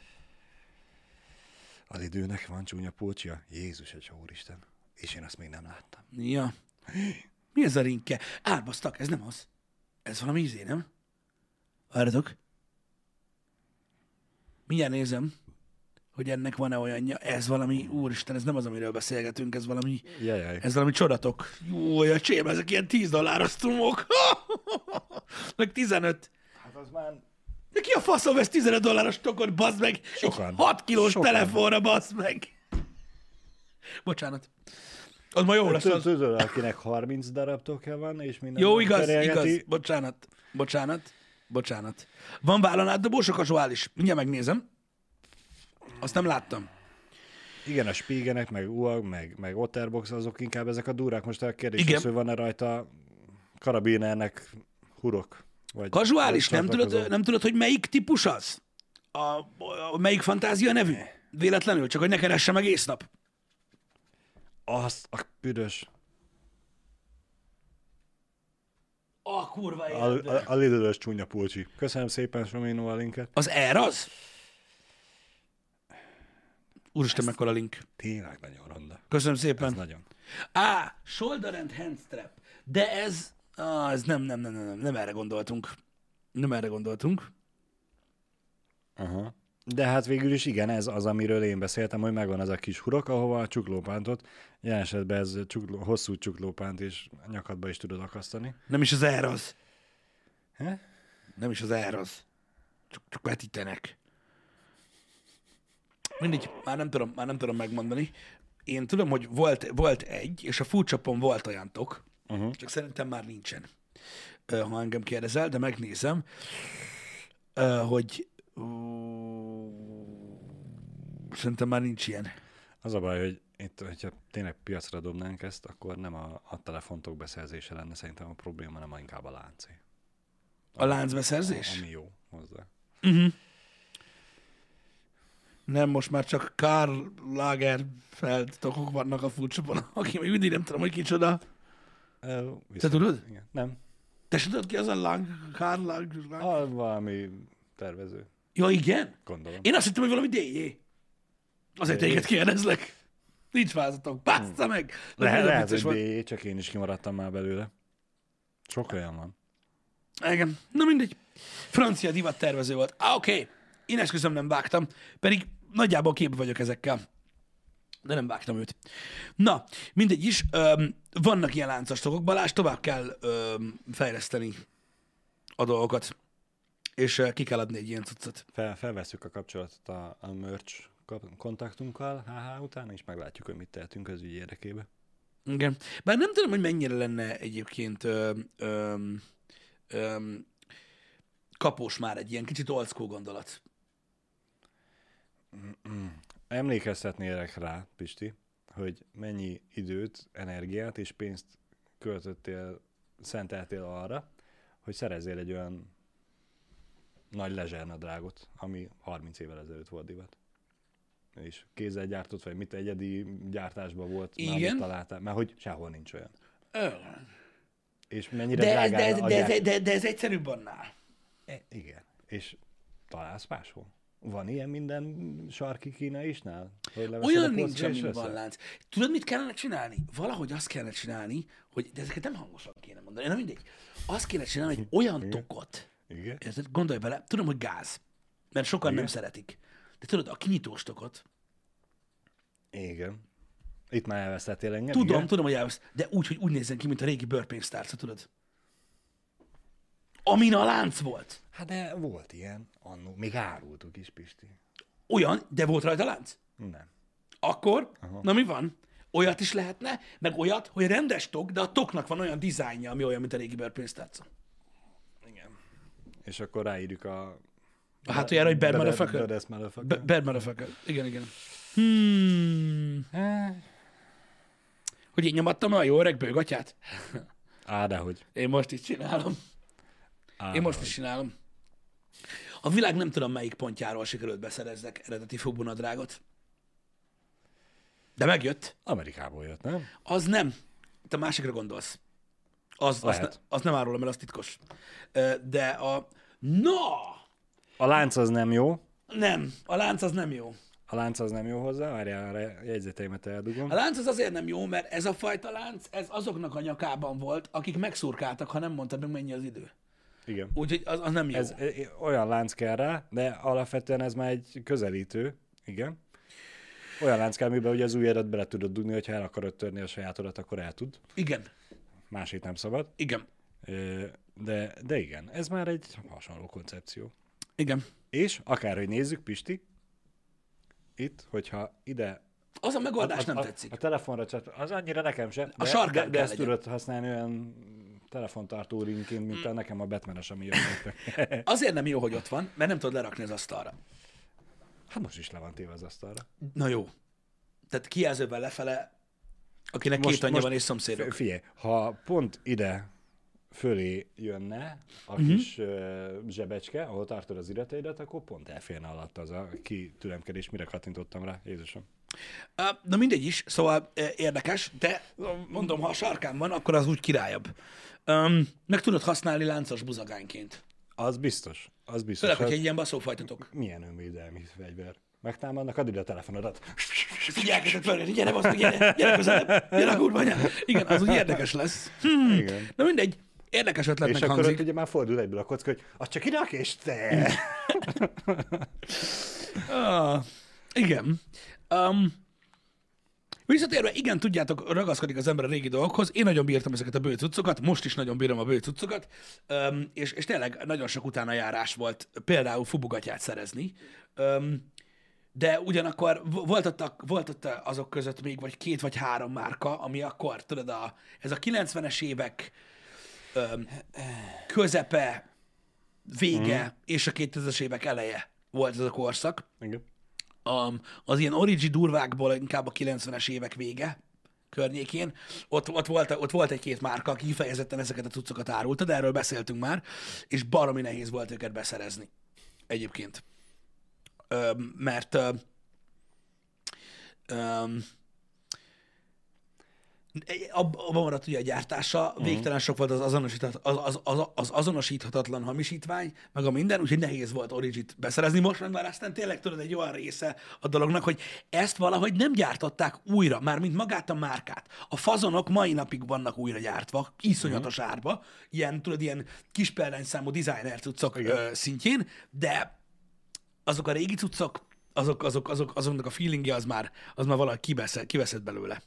Az időnek van csúnya pulcsia? Jézus, egy úristen. És én azt még nem láttam. Ja. Mi ez a rinke? Árbasztak, ez nem az. Ez valami izé, nem? Várjatok. Mindjárt nézem, hogy ennek van-e olyanja. Ez valami, úristen, ez nem az, amiről beszélgetünk, ez valami, Jajjaj. ez valami csodatok. Jó, a csém, ezek ilyen 10 dolláros cumok. Meg 15. Hát az már... De ki a faszom vesz 15 dolláros tokot, bazd meg? Sokan. Egy 6 kilós Sokan. telefonra, bazd meg. Bocsánat. Az ma jó lesz az. Tudod, akinek 30 darab tokja van, és minden Jó, igaz, igaz. Bocsánat. Bocsánat. Bocsánat. Van vállon átdobós a kazuális? Mindjárt megnézem. Azt nem láttam. Igen, a spígenek, meg UAG, meg, meg Otterbox, azok inkább ezek a durák. Most a kérdés Igen. az, hogy van-e rajta karabinernek hurok? Vagy, Kazuális, nem tudod, nem tudod, hogy melyik típus az? A, a, melyik fantázia nevű? Véletlenül, csak hogy ne keresse meg éjsznap. Azt a büdös. A kurva A, a, a lidl csúnya pulcsi. Köszönöm szépen, Somino a linket. Az Air az? Úristen, mekkora link. Tényleg nagyon ronda. Köszönöm Ez szépen. nagyon. Á, shoulder and hand strap. De ez, á, ez nem, nem, nem, nem, nem, nem erre gondoltunk. Nem erre gondoltunk. Aha. De hát végül is igen, ez az, amiről én beszéltem, hogy megvan az a kis hurok, ahova a csuklópántot, jelen esetben ez csukló, hosszú csuklópánt és nyakadba is tudod akasztani. Nem is az Air az. He? Nem is az Air az. Csak, csak vetítenek. Mindegy, már nem tudom, már nem tudom megmondani. Én tudom, hogy volt, volt egy, és a fúcsapon volt olyan tok, uh-huh. csak szerintem már nincsen. Ha engem kérdezel, de megnézem, hogy szerintem már nincs ilyen. Az a baj, hogy itt, hogyha tényleg piacra dobnánk ezt, akkor nem a, a telefontok beszerzése lenne szerintem a probléma, hanem inkább a láncé. A láncbeszerzés? Ami jó hozzá. Nem, most már csak Karl Lagerfeld tokok vannak a fúcsapon, aki még mindig nem tudom, hogy kicsoda. Ö, Te tudod? Igen. Nem. Te se tudod ki az a Lang, Karl Lang, Lang? A, valami tervező, Ja, igen? gondolom. Én azt hittem, hogy valami DJ. Azért DJ. téged kérdezlek. Nincs vázatok. Bászta meg! Le, lehet, vicces hogy. B, csak én is kimaradtam már belőle. Sok olyan van. Igen. Na mindegy. Francia divat tervező volt. Ah, oké. Okay. Én esküszöm nem vágtam, pedig nagyjából képbe vagyok ezekkel. De nem vágtam őt. Na, mindegy is. Öm, vannak ilyen láncos tokok. Balázs, tovább kell öm, fejleszteni a dolgokat. És ö, ki kell adni egy ilyen cuccot. Fel, felveszük a kapcsolatot a, a merch kontaktunkkal HH után, és meglátjuk, hogy mit tehetünk az ügy érdekébe. Igen. Bár nem tudom, hogy mennyire lenne egyébként ö, ö, ö, kapós már egy ilyen kicsit school gondolat. Emlékeztetnélek rá, Pisti, hogy mennyi időt, energiát és pénzt költöttél, szenteltél arra, hogy szerezzél egy olyan nagy lezsernadrágot, ami 30 évvel ezelőtt volt divat. És kézzel gyártott, vagy mit egyedi gyártásban volt, Igen. mit találtál, mert hogy sehol nincs olyan. Ö, És mennyire De ez, de, ez, de, gyár- de, de ez egyszerűbb annál. E, igen. És találsz máshol? Van ilyen minden sarki kína isnál? Olyan nincs, amin van lánc. Tudod, mit kellene csinálni? Valahogy azt kellene csinálni, hogy, de ezeket nem hangosan kéne mondani, na mindegy. Azt kéne csinálni, hogy olyan tokot, Igen. érted? Gondolj bele, tudom, hogy gáz, mert sokan Igen. nem szeretik. De tudod, a kinyitós tokot, Igen. Itt már elvesztettél engem, tudom, igen? tudom, hogy elvesz, de úgy, hogy úgy nézzen ki, mint a régi bőrpénztárca, tudod? Amin a lánc volt. Hát de volt ilyen annó. Még árultuk is, Pisti. Olyan, de volt rajta lánc. Nem. Akkor, Aha. na mi van? Olyat is lehetne, meg olyat, hogy rendes tok, de a toknak van olyan dizájnja, ami olyan, mint a régi bőrpénztárca. És akkor ráírjuk a... A hátuljára, hogy bad motherfucker? Badass motherfucker. Bad motherfucker. Igen, igen. Hmm. Hogy én nyomattam a jó öreg bőgatyát? Á, dehogy. Én most is csinálom. Á, Én most is csinálom. A világ nem tudom melyik pontjáról sikerült beszerezzek eredeti fóbunadrágot. De megjött. Amerikából jött, nem? Az nem. Te másikra gondolsz. Az, az, ne, Lehet. az nem árulom, mert az titkos. De a... Na! A lánc az nem jó. Nem. A lánc az nem jó. A lánc az nem jó hozzá. Várjál, a jegyzeteimet eldugom. A lánc az azért nem jó, mert ez a fajta lánc, ez azoknak a nyakában volt, akik megszurkáltak, ha nem mondtad meg mennyi az idő. Igen. Úgyhogy az, az nem jó. Ez olyan lánc kell rá, de alapvetően ez már egy közelítő. Igen. Olyan lánc kell, amiben ugye az ujjadat bele tudod dugni, hogyha el akarod törni a sajátodat, akkor el tud. Igen. Másik nem szabad. Igen. De, de igen, ez már egy hasonló koncepció. Igen. És akárhogy nézzük, Pisti, itt, hogyha ide Az a megoldás nem a, tetszik. A telefonra csat, az annyira nekem sem. De, sarkán de, de ezt tudod használni olyan telefontartó ringként, mint a nekem a Batmanes, ami jött. Azért nem jó, hogy ott van, mert nem tudod lerakni az asztalra. hát most is le van téve az asztalra. Na jó. Tehát kijelzővel lefele, akinek most, két anyja van és szomszédok. Figyelj, ha pont ide fölé jönne a uh-huh. kis uh, zsebecske, ahol tartod az irataidat, akkor pont elférne alatt az a kitüremkedés, mire kattintottam rá, Jézusom. Na mindegy is, szóval érdekes, de mondom, ha a sarkán van, akkor az úgy királyabb. Um, meg tudod használni láncos buzagányként. Az biztos, az biztos. Főleg, az... hogyha egy ilyen baszófajtatok. Milyen önvédelmi fegyver? Megtámadnak, add ide a telefonodat. Figyelketek fel, gyere, basz, meg, gyere, gyere közelebb, gyere a kurva anyád. Igen, az úgy érdekes lesz. Hmm. Igen. Na mindegy, érdekes És ötletnek akkor hangzik. ott ugye már fordul egyből a kocka, hogy az csak irak és te. Ah, igen. Um, visszatérve, igen, tudjátok, ragaszkodik az ember a régi dolgokhoz. Én nagyon bírtam ezeket a bőcuccokat, most is nagyon bírom a bőcuccokat, um, és, és tényleg nagyon sok utána járás volt például fubugatját szerezni. Um, de ugyanakkor vo- volt ott, a, volt ott azok között még vagy két vagy három márka, ami akkor, tudod, a, ez a 90-es évek um, közepe, vége mm. és a 2000-es évek eleje volt ez a korszak Igen. um, az ilyen origi durvákból inkább a 90-es évek vége környékén. Ott, ott, volt, ott volt egy-két márka, aki kifejezetten ezeket a cuccokat árulta, de erről beszéltünk már, és baromi nehéz volt őket beszerezni egyébként. Mert abban maradt ugye a gyártása, végtelen sok volt az, azonosíthat, az, az, az, az azonosíthatatlan hamisítvány, meg a minden, úgyhogy nehéz volt Origit beszerezni. Most meg már aztán tényleg tudod egy olyan része a dolognak, hogy ezt valahogy nem gyártották újra, már mint magát a márkát. A fazonok mai napig vannak újra gyártva, iszonyatos árba, ilyen, tudod, ilyen kis példányszámú designer cuccok ö, szintjén, de azok a régi cuccok, azok, azok, azok, azoknak a feelingje az már, az már valahogy kiveszett, kiveszett belőle.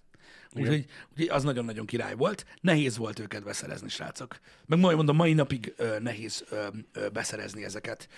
Úgyhogy, úgyhogy az nagyon-nagyon király volt. Nehéz volt őket beszerezni, srácok. Meg majd mondom, mai napig ö, nehéz ö, ö, beszerezni ezeket.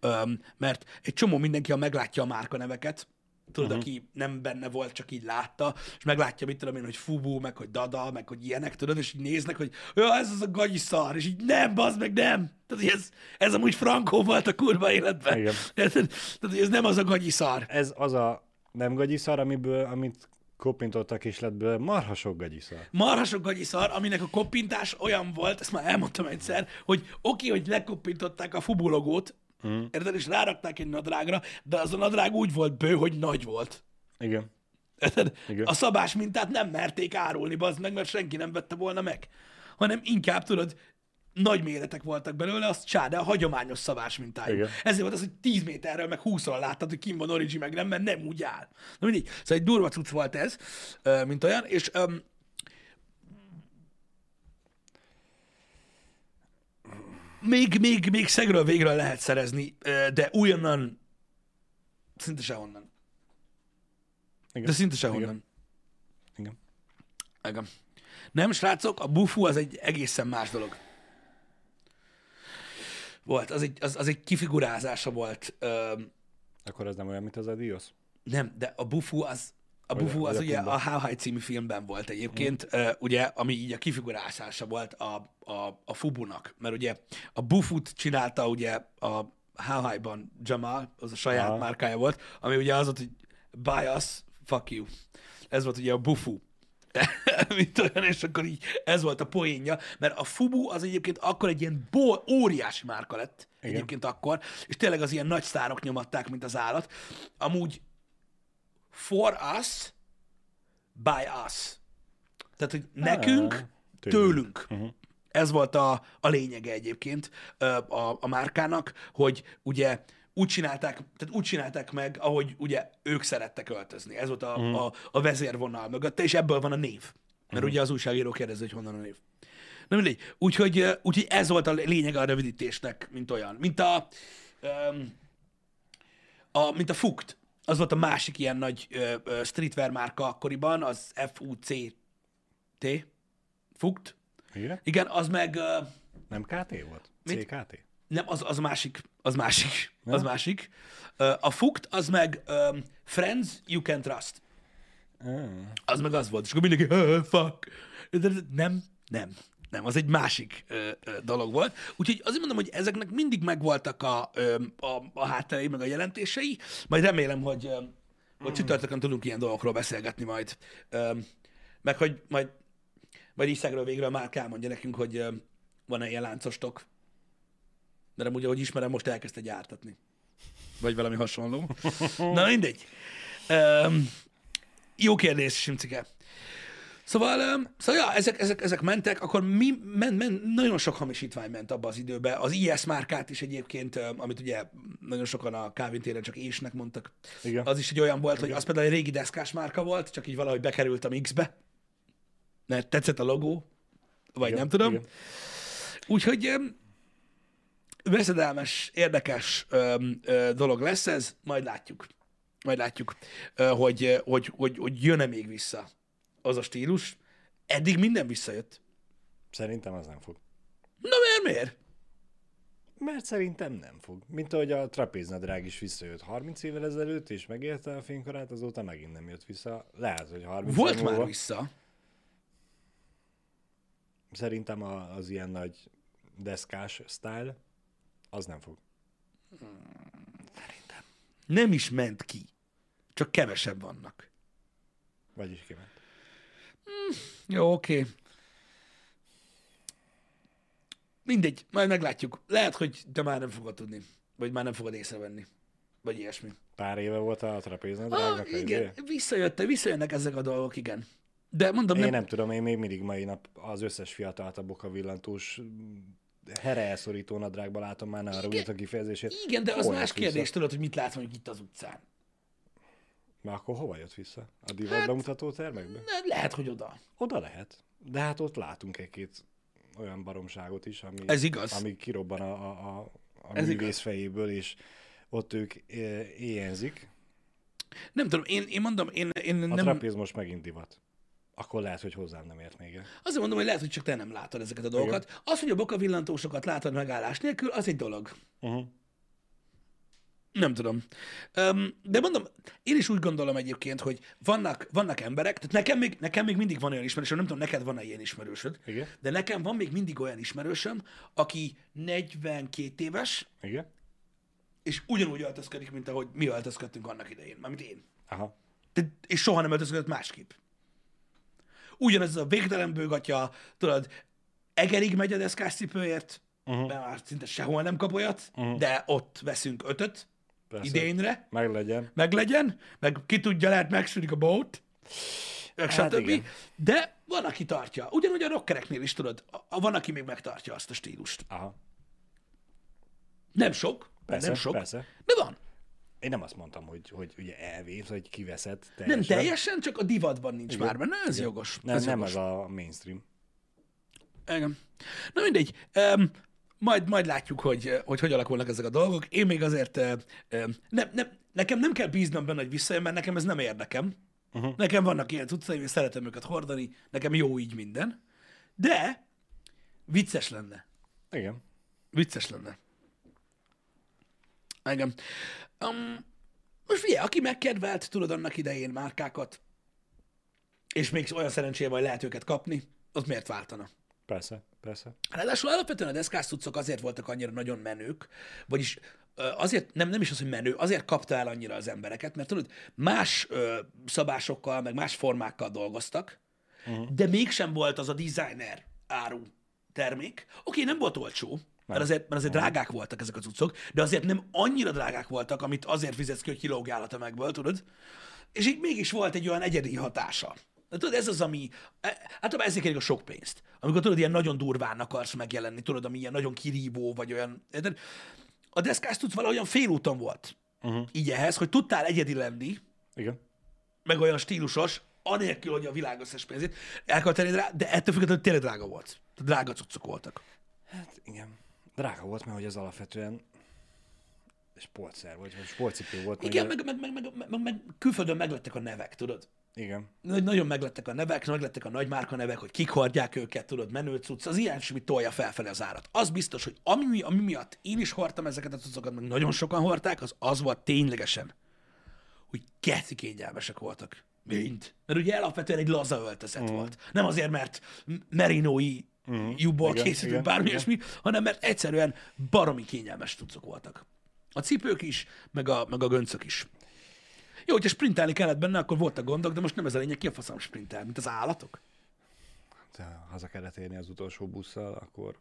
Ö, mert egy csomó mindenki, ha meglátja a márkaneveket, tudod, uh-huh. aki nem benne volt, csak így látta, és meglátja, mit tudom én, hogy Fubu, meg hogy Dada, meg hogy ilyenek, tudod, és így néznek, hogy ja, ez az a gagyi szar, és így nem, bazd meg, nem. Tehát, hogy ez, ez amúgy Frankó volt a kurva életben. Igen. Tehát, tehát, hogy ez nem az a gagyi szar. Ez az a nem gagyiszar, amiből, amit kopintottak és lett belőle marha sok gagyiszar. marhasok gagyi szar, aminek a koppintás olyan volt, ezt már elmondtam egyszer, hogy oké, hogy lekoppintották a Fubu logót, mm. érted, és rárakták egy nadrágra, de az a nadrág úgy volt bő, hogy nagy volt. Igen. Érted? Igen. A szabás mintát nem merték árulni, bazd meg, mert senki nem vette volna meg. Hanem inkább, tudod, nagy méretek voltak belőle, az csá, de a hagyományos szabás mintájú. Igen. Ezért volt az, hogy 10 méterről, meg 20 láttad, hogy kim van Origi, meg nem, mert nem úgy áll. Na mindig. Szóval egy durva cucc volt ez, mint olyan, és még, még, még szegről végre lehet szerezni, de újonnan szinte sehonnan. Igen. De szinte sehonnan. Igen. Igen. Igen. Nem, srácok, a bufu az egy egészen más dolog. Volt, az egy, az, az egy kifigurázása volt. Akkor ez nem olyan, mint az Adios? nem, de a bufu az, a bufu az ugye a How High című filmben volt egyébként, uh, ugye, ami így a kifigurázása volt a, a, a Fubunak. Mert ugye a bufut csinálta ugye a How High-ban Jamal, az a saját Aha. márkája volt, ami ugye az volt, hogy buy us, fuck you. Ez volt ugye a bufu. Mint olyan, és akkor így ez volt a poénja, mert a Fubu az egyébként akkor egy ilyen bo- óriási márka lett, Igen. egyébként akkor, és tényleg az ilyen nagy sztárok nyomatták, mint az állat. Amúgy for us, by us. Tehát, hogy nekünk, tőlünk. Uh-huh. Ez volt a, a lényege egyébként a, a márkának, hogy ugye úgy csinálták, tehát úgy csinálták meg, ahogy ugye ők szerettek öltözni. Ez volt a, uh-huh. a, a vezérvonal mögötte, és ebből van a név. Mert uh-huh. ugye az újságíró kérdezi, hogy honnan a név. Na mindegy. Úgyhogy, úgyhogy ez volt a lényege a rövidítésnek, mint olyan. Mint a, öm, a, mint a Fukt. Az volt a másik ilyen nagy ö, ö, streetwear márka akkoriban, az F-U-C-T. Fukt. Igen? Igen, az meg... Ö, Nem KT volt? Mit? CKT? nem, az, az másik. Az másik. Az másik. Ö, a Fukt, az meg um, Friends You Can Trust. Ah. Az meg az volt. És akkor mindenki, "Ah, fuck. De Nem, nem. Nem, az egy másik ö, ö, dolog volt. Úgyhogy azért mondom, hogy ezeknek mindig megvoltak a, ö, a, a hátterei, meg a jelentései. Majd remélem, hogy, ö, hogy csütörtökön tudunk ilyen dolgokról beszélgetni majd. Ö, meg hogy majd, majd így szegről végről már elmondja nekünk, hogy ö, van-e ilyen láncostok. Mert amúgy, ahogy ismerem, most elkezdte gyártatni. Vagy valami hasonló. Na mindegy. Um, jó kérdés, Simcike. Szóval, szóval ja, ezek, ezek, ezek mentek, akkor mi, men, men, nagyon sok hamisítvány ment abba az időbe. Az IS márkát is egyébként, amit ugye nagyon sokan a Calvin téren csak ésnek mondtak. Igen. Az is egy olyan volt, hogy az például egy régi deszkás márka volt, csak így valahogy bekerült a mixbe. Mert tetszett a logó, vagy Igen, nem tudom. igen. Úgyhogy veszedelmes, érdekes öm, ö, dolog lesz ez, majd látjuk. Majd látjuk, ö, hogy, ö, hogy, hogy, hogy jön-e még vissza az a stílus. Eddig minden visszajött. Szerintem az nem fog. Na miért, miért? Mert szerintem nem fog. Mint ahogy a trapéznadrág is visszajött 30 évvel ezelőtt, és megérte a fénykorát, azóta megint nem jött vissza. Lehet, hogy 30 Volt már vissza. Szerintem a- az ilyen nagy deszkás style, az nem fog. Nem is ment ki. Csak kevesebb vannak. Vagyis kiment. Jó, oké. Mindegy, majd meglátjuk. Lehet, hogy te már nem fogod tudni. Vagy már nem fogod észrevenni. Vagy ilyesmi. Pár éve volt a Ah, trapéznadrágnak a igen, izé. visszajött, visszajönnek ezek a dolgok, igen. De mondom, Én nem, nem tudom, én még mindig mai nap az összes fiatalt a bokavillantós here elszorító nadrágba látom már, ne arra a kifejezését. igen, de az Hol más kérdés, tudod, hogy mit látsz mondjuk itt az utcán. Már akkor hova jött vissza? A divat Hát- bemutató termekbe? Lehet, hogy oda. Oda lehet. De hát ott látunk egy-két olyan baromságot is, ami, Ez igaz. ami kirobban a, a, a, a Ez művész igaz. fejéből, és ott ők é- éjjenzik. Nem tudom, én, én mondom, én, én A nem... trapéz most megint divat. Akkor lehet, hogy hozzám nem ért még. Azért mondom, hogy lehet, hogy csak te nem látod ezeket a dolgokat. Az, hogy a bokavillantósokat látod megállás nélkül, az egy dolog. Uh-huh. Nem tudom. Um, de mondom, én is úgy gondolom egyébként, hogy vannak, vannak emberek, tehát nekem még, nekem még mindig van olyan ismerősöm, nem tudom, neked van-e ilyen ismerősöd, Igen. de nekem van még mindig olyan ismerősöm, aki 42 éves, Igen? és ugyanúgy öltözködik, mint ahogy mi öltözködtünk annak idején, mármint én. Aha. De, és soha nem öltözködött másképp. Ugyanez a végtelen bőgatja, tudod, egerig megy a deszkás cipőért, uh-huh. mert már szinte sehol nem kap olyat, uh-huh. de ott veszünk ötöt Persze. idénre, Meg legyen. meg legyen, meg ki tudja, lehet megsűnik a bót, meg Hát stb. igen. De van, aki tartja. Ugyanúgy a rockereknél is, tudod, a- van, aki még megtartja azt a stílust. Aha. Nem sok, Persze, nem sok, persze. de van. Én nem azt mondtam, hogy, hogy ugye elvész, hogy kiveszed Nem teljesen. teljesen, csak a divatban nincs Igen. már benne, ez jogos. Nem, ez nem jogos. ez a mainstream. Igen. Na mindegy. Um, majd, majd látjuk, hogy, hogy hogy alakulnak ezek a dolgok. Én még azért uh, um, nem, nem, nekem nem kell bíznom benne, hogy visszajön, mert nekem ez nem érdekem. Uh-huh. Nekem vannak ilyen cuccaim, és szeretem őket hordani, nekem jó így minden. De vicces lenne. Igen. Vicces lenne. Igen. Um, most figyelj, aki megkedvelt, tudod annak idején márkákat, és még olyan szerencsével hogy lehet őket kapni, az miért váltana? Persze, persze. Ráadásul alapvetően a deszkás cuccok azért voltak annyira nagyon menők, vagyis azért, nem, nem is az, hogy menő, azért kapta el annyira az embereket, mert tudod, más ö, szabásokkal, meg más formákkal dolgoztak, uh-huh. de mégsem volt az a designer áru termék. Oké, nem volt olcsó, mert azért, mert azért drágák voltak ezek a cuccok, de azért nem annyira drágák voltak, amit azért fizetsz ki, hogy kilógjál a tömegből, tudod? És így mégis volt egy olyan egyedi hatása. De tudod, ez az, ami... e- Általában ezért kérik a sok pénzt. Amikor tudod, ilyen nagyon durván akarsz megjelenni, tudod, ami ilyen nagyon kirívó, vagy olyan... A deszkás tudsz valahogyan félúton volt. Uh-huh. Így ehhez, hogy tudtál egyedi lenni, Igen. meg olyan stílusos, anélkül, hogy a világ összes pénzét el kell tenni rá, de ettől függetlenül tényleg drága volt. Drága cuccok voltak. Hát igen. Drága volt, mert hogy az alapvetően sportszer volt, vagy sportcipő volt. Igen, meg, meg, meg, meg, meg, meg külföldön meglettek a nevek, tudod? Igen. Nagy- Nagyon meglettek a nevek, meglettek a nagymárka nevek, hogy kik hordják őket, tudod, menő cucc, az ilyen semmi tolja felfelé az árat. Az biztos, hogy ami, ami miatt én is hordtam ezeket a cuccokat, meg nagyon sokan hordták, az az volt ténylegesen, hogy keci kényelmesek voltak. Mind. Mert ugye alapvetően egy laza öltözet mm. volt. Nem azért, mert merinói mm. jubból készítünk bármi ilyesmi, hanem mert egyszerűen baromi kényelmes cuccok voltak. A cipők is, meg a, meg a göncök is. Jó, hogyha sprintelni kellett benne, akkor voltak gondok, de most nem ez a lényeg, ki a faszom sprintel, mint az állatok. De ha haza kellett érni az utolsó busszal, akkor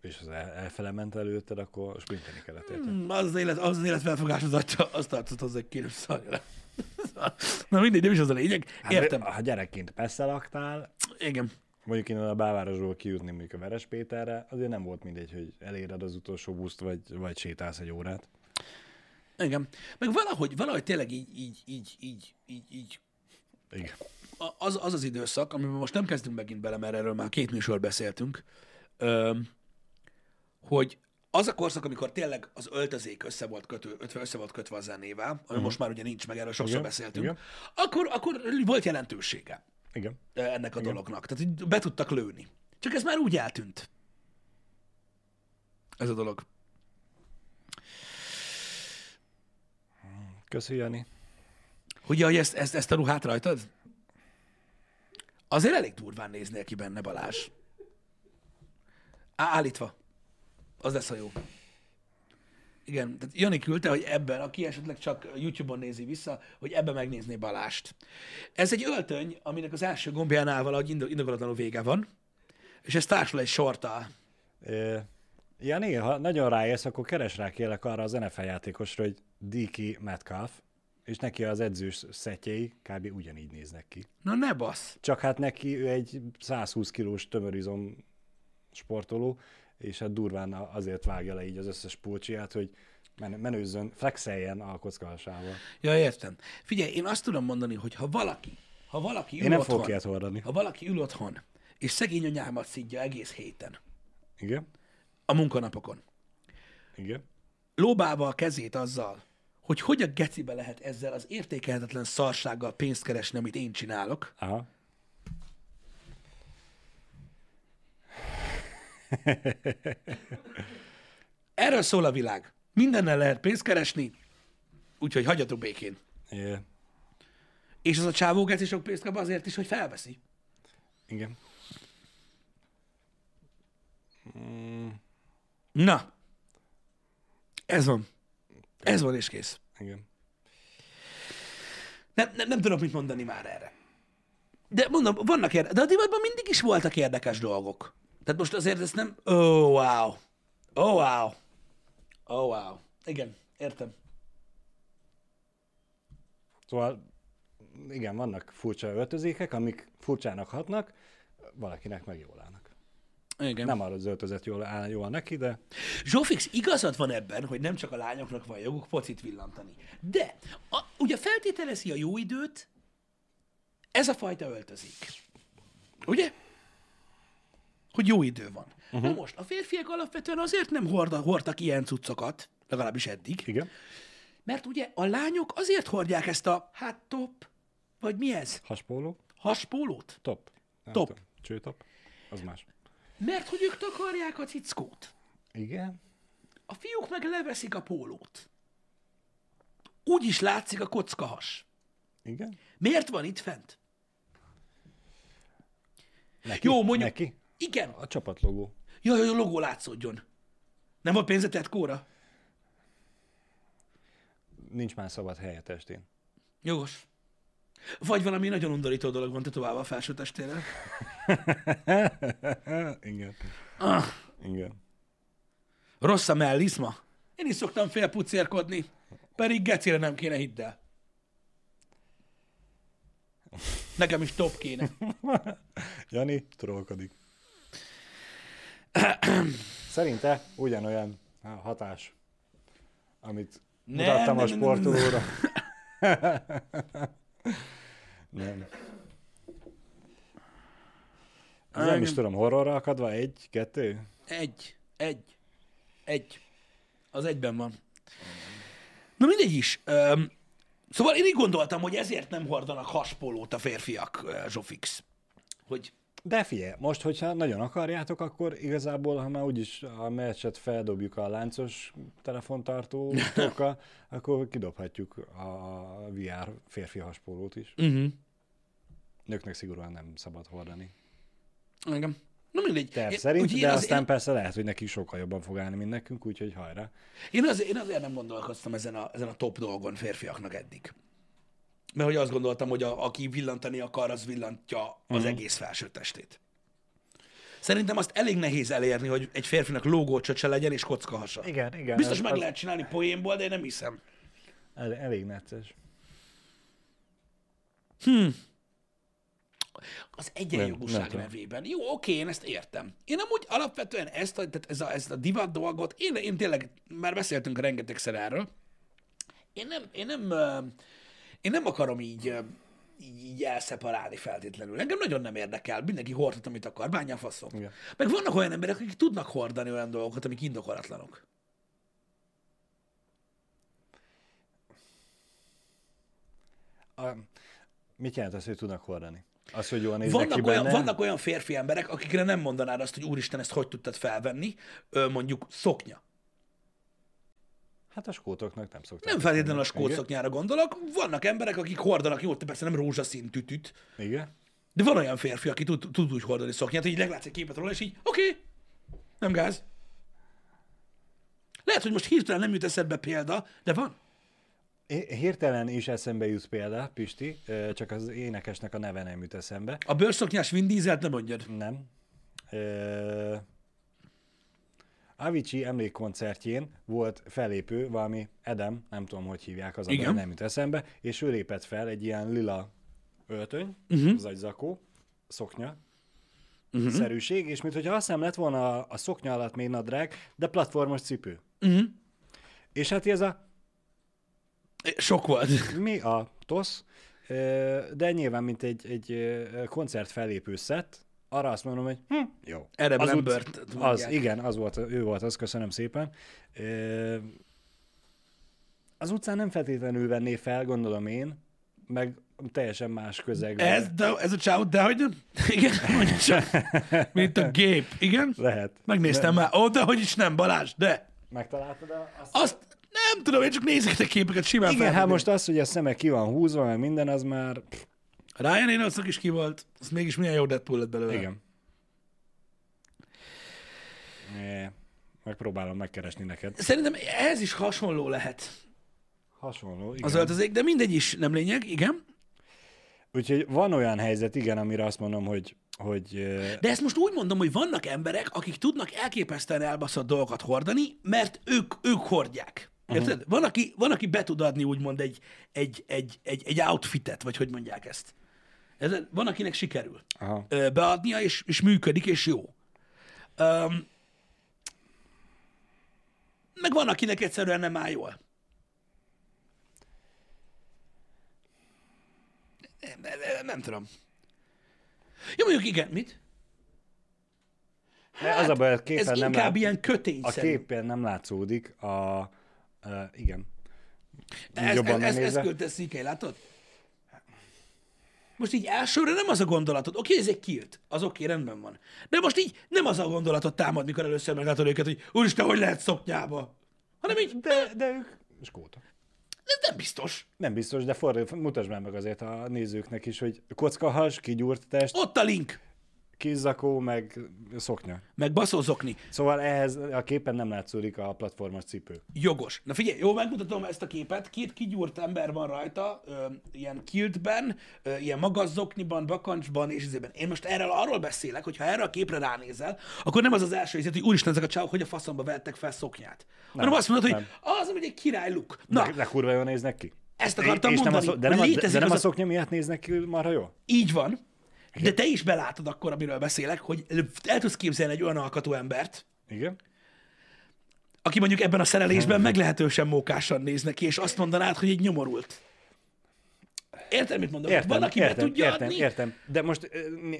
és az el, elfele ment előtted, akkor sprinteni kellett érte. Hmm, Az az, élet, az, az élet felfogás az atya, azt tartott hozzá, hogy kéne szarja le. Na mindegy, nem is az a lényeg. Értem. Hát, ha gyerekként persze laktál, Igen. mondjuk innen a belvárosról kijutni mondjuk a Veres Péterre, azért nem volt mindegy, hogy eléred az utolsó buszt, vagy, vagy sétálsz egy órát. Igen. Meg valahogy, valahogy tényleg így, így, így, így, így, így Igen. az, az az időszak, amiben most nem kezdünk megint bele, mert erről már két műsor beszéltünk, öm, hogy az a korszak, amikor tényleg az öltözék össze volt, kötő, ötve- össze volt kötve a zenével, ami uh-huh. most már ugye nincs meg, erről sokszor Igen, beszéltünk, igen. akkor, akkor volt jelentősége Igen. ennek a igen. dolognak. Tehát be tudtak lőni. Csak ez már úgy eltűnt. Ez a dolog. Köszi, Jani. Hogy, hogy ezt, ezt, ezt a ruhát rajtad? Azért elég durván néznél ki benne, Balázs. Á, állítva. Az lesz a jó. Igen, tehát Jani küldte, hogy ebben, aki esetleg csak YouTube-on nézi vissza, hogy ebben megnézné Balást. Ez egy öltöny, aminek az első gombjánál valahogy indo- indokolatlanul vége van, és ez társul egy sorttal. Ö, Jani, ha nagyon ráérsz, akkor keres rá kérlek arra az NFL játékosra, hogy Diki Metcalf, és neki az edzős szetjei kb. ugyanígy néznek ki. Na ne basz! Csak hát neki ő egy 120 kilós tömörizom sportoló, és hát durván azért vágja le így az összes pulcsiát, hogy men- menőzzön, flexeljen a kockalsával. Ja, értem. Figyelj, én azt tudom mondani, hogy ha valaki, ha valaki ül Én nem otthon, fogok ilyet hordani. ha valaki ül otthon, és szegény anyámat szidja egész héten, Igen? A munkanapokon, Igen? lóbálva a kezét azzal, hogy hogy a gecibe lehet ezzel az értékelhetetlen szarsággal pénzt keresni, amit én csinálok, Aha. erről szól a világ. Mindennel lehet pénzt keresni, Úgyhogy hagyjatok békén. É, És az a csávó geci sok pénzt kap azért is, hogy felveszi. igen. Na. Ez van. Ez van és kész. Igen. Nem, nem, nem tudok mit mondani már erre. De mondom, vannak érde- de a divatban mindig is voltak érdekes dolgok. Tehát most azért ez nem... Oh, wow. Oh, wow. Oh, wow. Igen, értem. Szóval igen, vannak furcsa öltözékek, amik furcsának hatnak, valakinek meg jól állnak. Igen. Nem az öltözet jól áll jól neki, de Zsófix, igazad van ebben, hogy nem csak a lányoknak van joguk focit villantani. De, a, ugye feltételezi a jó időt ez a fajta öltözék. Ugye? Hogy jó idő van. Uh-huh. Na most, a férfiak alapvetően azért nem horda, hordtak ilyen cuccokat, legalábbis eddig, igen, mert ugye a lányok azért hordják ezt a, hát top, vagy mi ez? haspóló, Haspólót? top. Nem Top. tudom, Csőtop, az más. Mert hogy ők takarják a cickót. Igen, A fiúk meg leveszik a pólót. Úgy is látszik a kockahas. igen. Miért van itt fent? Neki? Jó, mondjuk... Neki? Igen. A csapatlogó. Jaj, hogy a logó látszódjon. Nem volt pénze tetkóra? Nincs már szabad helye testén. Jogos. Vagy valami nagyon undorító dolog van tetoválva a felső testére. Igen. Ah, Igen. rossz a mellizma. Én is szoktam félpucérkodni. Pedig gecire nem kéne, hidd el. Nekem is top kéne. Jani trollkodik. Szerinte ugyanolyan hatás, amit Nem, mutattam nem, a nem, nem, nem. Nem is tudom, horrorra akadva? Egy, kettő? Egy. Egy. Egy. Az egyben van. Na mindegy is. Öm, szóval én így gondoltam, hogy ezért nem hordanak haspolót a férfiak, Zsofix. Hogy De figyelj, most, hogyha nagyon akarjátok, akkor igazából, ha már úgyis a meccset feldobjuk a láncos telefontartókkal, akkor kidobhatjuk a VR férfi haspólót is. uh-huh. Nőknek szigorúan nem szabad hordani. engem. Na mindegy. Terv Én- szerint, de az- aztán én, persze lehet, hogy neki sokkal jobban fog állni, mint nekünk, úgyhogy hajrá. én, azért, én azért nem gondolkoztam ezen a, ezen a top dolgon férfiaknak eddig. Mert hogy azt gondoltam, hogy a, aki villantani akar, az villantja az uh-huh. egész felső testét. Szerintem azt elég nehéz elérni, hogy egy férfinak lógócsöcse legyen és kockahasa. Igen, igen. Biztos ez- meg az lehet csinálni poénból, de én nem hiszem. El, elég necces. Az Nem- egyenjogúság nem tudom. nevében. Jó, oké, én ezt értem. Én amúgy alapvetően ezt a, tehát ez a, ezt a divat dolgot, én, én tényleg, már beszéltünk rengetegszer erről, én nem, én nem, én nem akarom így, így, így elszeparálni feltétlenül. Engem nagyon nem érdekel. Mindenki hordhat, amit akar, bánja a faszom. Igen. Meg vannak olyan emberek, akik tudnak hordani olyan dolgokat, amik indokolatlanok. A, mit jelent az, hogy tudnak hordani? Az, hogy jól néznek ki Vannak olyan, benne? vannak olyan férfi emberek, akikre nem mondanád azt, hogy úristen, ezt hogy tudtad felvenni, mondjuk szoknya. Hát a skótoknak nem szokták. Nem feltétlenül a skót szoknyára gondolok. Vannak emberek, akik hordanak, jó, persze nem rózsaszín tütüt, Igen? de van olyan férfi, aki tud, tud úgy hordani szoknyát, hogy így meglátsz egy képet róla, és így, oké, okay, nem gáz. Lehet, hogy most hirtelen nem jut eszedbe példa, de van. Hirtelen is eszembe jut példa, Pisti, csak az énekesnek a neve nem jut eszembe. A bőrszoknyás Vin Dieselt nem mondjad. Nem. Ö, Avicii emlékkoncertjén volt fellépő, valami Edem, nem tudom, hogy hívják az. Igen. nem jut eszembe, és ő lépett fel egy ilyen lila öltöny, Mhm. uh-huh. zakó, szoknya, uh-huh. szerűség, és mintha azt nem lett volna a, a szoknya alatt még nadrág, de platformos cipő. Uh-huh. És hát ez a Sok volt. mi a TOSZ, de nyilván, mint egy, egy koncert fellépő szett, arra azt mondom, hogy hm, jó. Erre az Lambert az, igen, az volt, ő volt az, köszönöm szépen. Az utcán nem feltétlenül venné fel, gondolom én, meg teljesen más közegben. Ez, de, ez a csáó, de hogy nem? Igen, mondja csak. Mint a gép. Igen? Lehet. Megnéztem már. Ó, de hogy is nem, Balázs, de. Megtaláltad a, azt? Azt Nem tudom, én csak nézek képeket simán Igen, hát most az, hogy a szeme ki van húzva, meg minden, az már... Ryan Reynoldsnak is ki volt, az mégis milyen jó Deadpool lett belőle. igen. É, megpróbálom megkeresni neked. Szerintem ehhez is hasonló lehet Hasonló, igen. az öltözék, de mindegy is nem lényeg, igen. Úgyhogy van olyan helyzet, igen, amire azt mondom, hogy, hogy ö, De ezt most úgy mondom, hogy vannak emberek, akik tudnak elképesztően elbaszott dolgokat hordani, mert ők, ők hordják. Érted? Uh-huh. Van, aki, van, aki be tud adni úgymond egy, egy, egy, egy, egy outfitet, vagy hogy mondják ezt. Ez, van, akinek sikerül aha. beadnia, és, és működik, és jó. Um, meg van, akinek egyszerűen nem áll jól. Nem, nem, nem, nem tudom. Jó, mondjuk igen, mit? De az a baj, a Ez képen nem, inkább lát, ilyen a kötényszerű. képen nem látszódik, a, a igen. Ez, Jobban ez, ez, ez küldte Szikely, látod? Most így elsőre nem az a gondolatod, oké, ez egy kilt, az oké, rendben van. De most így nem az a gondolatot támad, mikor először meglátod őket, hogy úristen, hogy lehet szoknyába. Hanem így, De, de ők skóta. ez nem biztos. Nem biztos, de fordít, mutasd már meg azért a nézőknek is, hogy kockahas, kigyúrt test, Ott a link. Kis zakó, meg szoknya. Meg baszózokni. Szóval ehhez a képen nem látszódik a platformos cipő. Jogos. Na figyelj, jó, megmutatom ezt a képet. Két kigyúrt ember van rajta, ö, ilyen kiltben, ö, ilyen magazzokniban, bakancsban és izében. Én most erről arról beszélek, hogy ha erre a képre ránézel, akkor nem az az első ízlet, hogy úristen, ezek a csávok, hogy a faszomba vettek fel szoknyát. Nem, hanem azt mondod, hogy az, hogy egy király look. Na, De, de kurva jól néznek ki. ezt akartam és nem a, mondani. szok- de nem, a, de, de nem a szoknya miatt néznek ki marha jól? Így van. De te is belátod akkor, amiről beszélek, hogy el tudsz képzelni egy olyan alkatú embert, Igen? aki mondjuk ebben a szerelésben meglehetősen mókásan néz neki, és azt mondanád, hogy egy nyomorult. Érted, mit mondom? Értem, Van, aki értem, be tudja értem, adni, értem. De most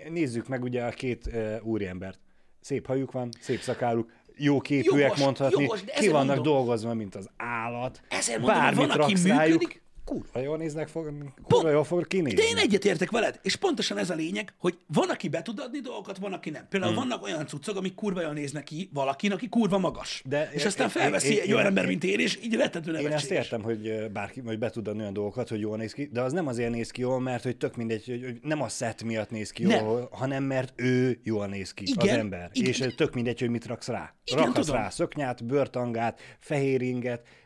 nézzük meg ugye a két uh, úriembert. Szép hajuk van, szép szakáluk, jó képűek Jogos, mondhatni, jogos, ki vannak mondom. dolgozva, mint az állat. Ezért mondom, Bármit van, aki raksz rájuk, működik. Kurva jól néznek fog, kurva jól fog kinézni. De én egyetértek veled, és pontosan ez a lényeg, hogy van, aki be tud adni dolgokat, van, aki nem. Például hmm. vannak olyan cuccok, amik kurva jól néznek ki valakin, aki kurva magas. De és én- aztán felveszi én- egy én- olyan ember, én- mint én, és így rettető Én ezt értem, hogy bárki, hogy be tud adni olyan dolgokat, hogy jól néz ki, de az nem azért néz ki jól, mert hogy tök mindegy, hogy, nem a szett miatt néz ki Nem. jól, hanem mert ő jól néz ki, Igen, az ember. igen. És tök mindegy, hogy mit raksz rá. Igen, Rakhatsz tudom. rá szöknyát, bőrtangát, fehér inget, ö,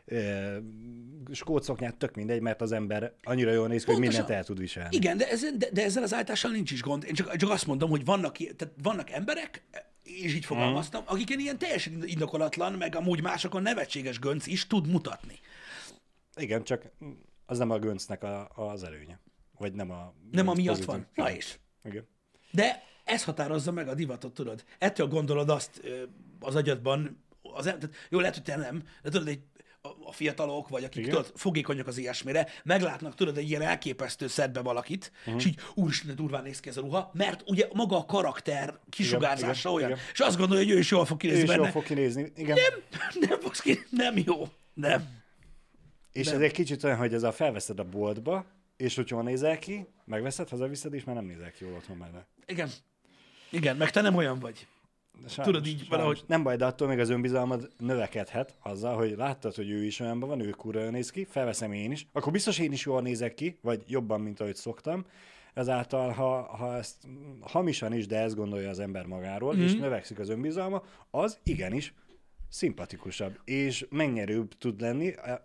skótszoknyát, tök mindegy, mert az ember annyira jól néz ki, hogy mindent el tud viselni. Igen, de, ez, de, de ezzel az állítással nincs is gond. Én csak, csak azt mondom, hogy vannak, tehát vannak emberek, és így fogalmaztam, akiken ilyen teljesen indokolatlan, meg amúgy másokon nevetséges gönc is tud mutatni. Igen, csak az nem a göncnek a, az előnye. Vagy nem a... Nem amiatt pozitív. van. Na és. Igen. De ez határozza meg a divatot, tudod. Ettől gondolod azt az agyadban, az, tehát, jó, lehet, hogy te nem, de tudod, egy, a, fiatalok, vagy akik Igen. tudod, fogékonyak az ilyesmire, meglátnak, tudod, egy ilyen elképesztő szedbe valakit, uh-huh. és így, úristen, durván néz ki ez a ruha, mert ugye maga a karakter kisugárzása igen, olyan, igen. és azt gondolja, hogy ő is jól fog Ő kinézni is benne. jól fog kinézni. Igen. Nem, nem fogsz ki, nem jó. Nem. És ez egy kicsit olyan, hogy ez a felveszed a boltba, és hogy jól nézel ki, megveszed, hazaviszed, és már nem nézel ki jól otthon mellett. Igen. Igen, meg te nem olyan vagy. Sajnos, Tudod, így sajnos. valahogy- Nem baj, de attól még az önbizalmad növekedhet azzal, hogy láttad, hogy ő is olyanban van, ő kurva néz ki, felveszem én is, akkor biztos én is jól nézek ki, vagy jobban, mint ahogy szoktam. Ezáltal, ha, ha ezt hamisan is, de ezt gondolja az ember magáról, mm. és növekszik az önbizalma, az igenis szimpatikusabb, és megnyerőbb tud lenni, eh,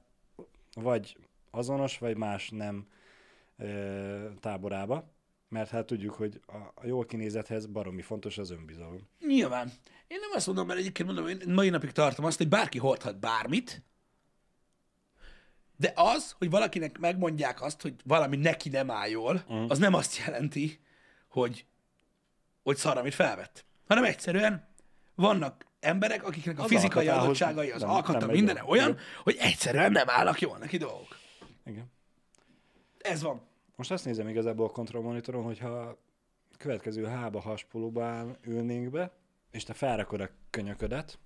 vagy azonos, vagy más nem ö, táborába, mert hát tudjuk, hogy a, a jól kinézethez baromi fontos az önbizalom. Nyilván. Én nem azt mondom, mert egyébként mondom, én mai napig tartom azt, hogy bárki hordhat bármit, de az, hogy valakinek megmondják azt, hogy valami neki nem áll jól, Mhm. az nem azt jelenti, hogy, hogy szar, amit felvett. Hanem egyszerűen vannak emberek, akiknek a Az fizikai adottságai, az alkata, mindene olyan, hogy egyszerűen nem állnak jól neki dolgok. Igen. Ez van. Most azt nézem igazából a kontrollmonitoron, hogyha a következő hába haspolóban ülnénk be, és te felrakod a könyöködet,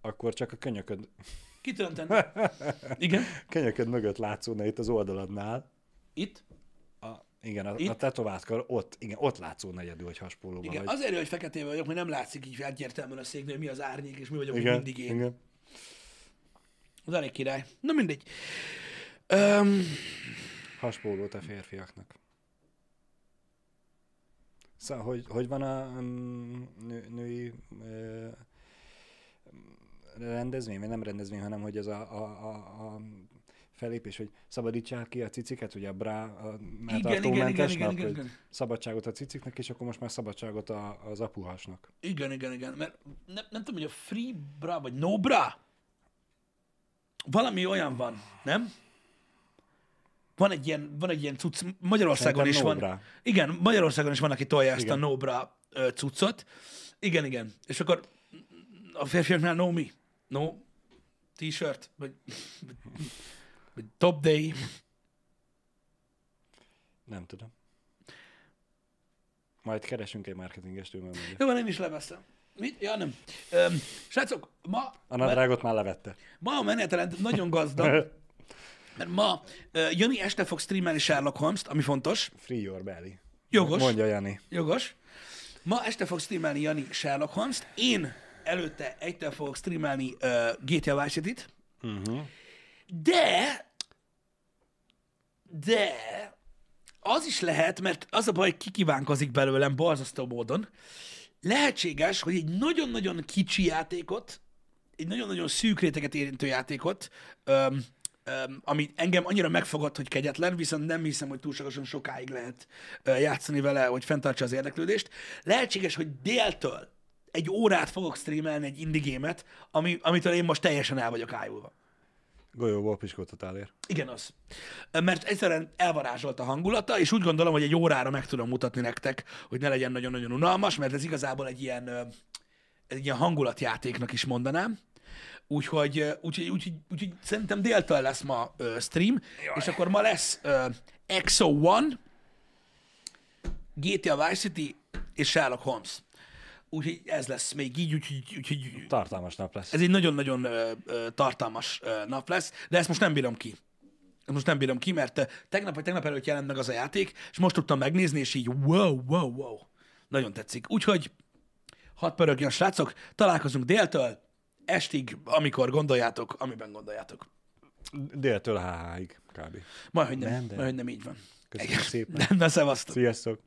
akkor csak a könyököd, Kitönten. Igen. könyököd mögött látszódna itt az oldaladnál. Itt. A, igen, a, Itt? a tetovált kar, ott, igen, ott látszódna egyedül, hogy haspolóban Igen, vagy. azért, hogy feketében vagyok, mert nem látszik így egyértelműen a széknél, mi az árnyék, és mi vagyok igen, mindig én. igen. Az elég király. Na mindegy. Um, Haspólót a férfiaknak. Szóval, hogy, hogy van a um, nő, női uh, rendezvény, vagy nem rendezvény, hanem hogy ez a, a, a, a felépés, hogy szabadítsák ki a ciciket, ugye a brá, a igen, igen, igen, melltartómentes igen, nap, igen, hogy igen. szabadságot a ciciknek, és akkor most már szabadságot a, az apuhasnak. Igen, igen, igen. Mert nem, nem tudom, hogy a free bra, vagy no bra, valami olyan van, nem? Van egy ilyen, van egy ilyen cucc, Magyarországon Szerintem is van. Igen, Magyarországon is van, aki tolja ezt Igen. a no bra ö, cuccot. Igen, igen. És akkor a férfiaknál no mi? No t-shirt? Vagy, vagy, top day? Nem tudom. Majd keresünk egy marketingestől, mert mondja. Jó, én is leveszem. Mit? Ja, nem. Öm, srácok, ma, A nadrágot már levette. ma a menetrend nagyon gazdag, mert ma ö, Jani este fog streamelni Sherlock Holmes-t, ami fontos. Free your belly. Jogos. Mondja Jani. Jogos. Ma este fog streamelni Jani Sherlock Holmes-t. Én előtte egytel fogok streamelni uh, GTA Vice City-t. Uh-huh. De, de az is lehet, mert az a baj, hogy kikívánkozik belőlem borzasztó módon. Lehetséges, hogy egy nagyon-nagyon kicsi játékot, egy nagyon-nagyon szűk réteget érintő játékot, öm, ami engem annyira megfogott, hogy kegyetlen, viszont nem hiszem, hogy túlságosan sokáig lehet játszani vele, hogy fenntartsa az érdeklődést. Lehetséges, hogy déltől egy órát fogok streamelni egy indie gémet, ami, amitől én most teljesen el vagyok ájulva. Golyóból piskótot ér. Igen, az. Mert egyszerűen elvarázsolt a hangulata, és úgy gondolom, hogy egy órára meg tudom mutatni nektek, hogy ne legyen nagyon-nagyon unalmas, mert ez igazából egy ilyen, egy ilyen hangulatjátéknak is mondanám. Úgyhogy, úgyhogy, úgyhogy, úgyhogy szerintem déltől lesz ma ö, stream, Jaj. és akkor ma lesz ö, Exo One, GTA Vice City és Sherlock Holmes. Úgyhogy ez lesz még így, úgyhogy, úgyhogy Tartalmas nap lesz. ez egy nagyon-nagyon ö, ö, tartalmas ö, nap lesz, de ezt most nem bírom ki. Most nem bírom ki, mert tegnap vagy tegnap előtt jelent meg az a játék, és most tudtam megnézni, és így wow, wow, wow. Nagyon tetszik. Úgyhogy hadd pörögjön, srácok, találkozunk déltől, estig, amikor gondoljátok, amiben gondoljátok. Déltől HH-ig kb. Majd, hogy nem, Nem, de- majd, hogy nem így van. Köszönjük Igen. szépen. Na, szevasztok. Sziasztok!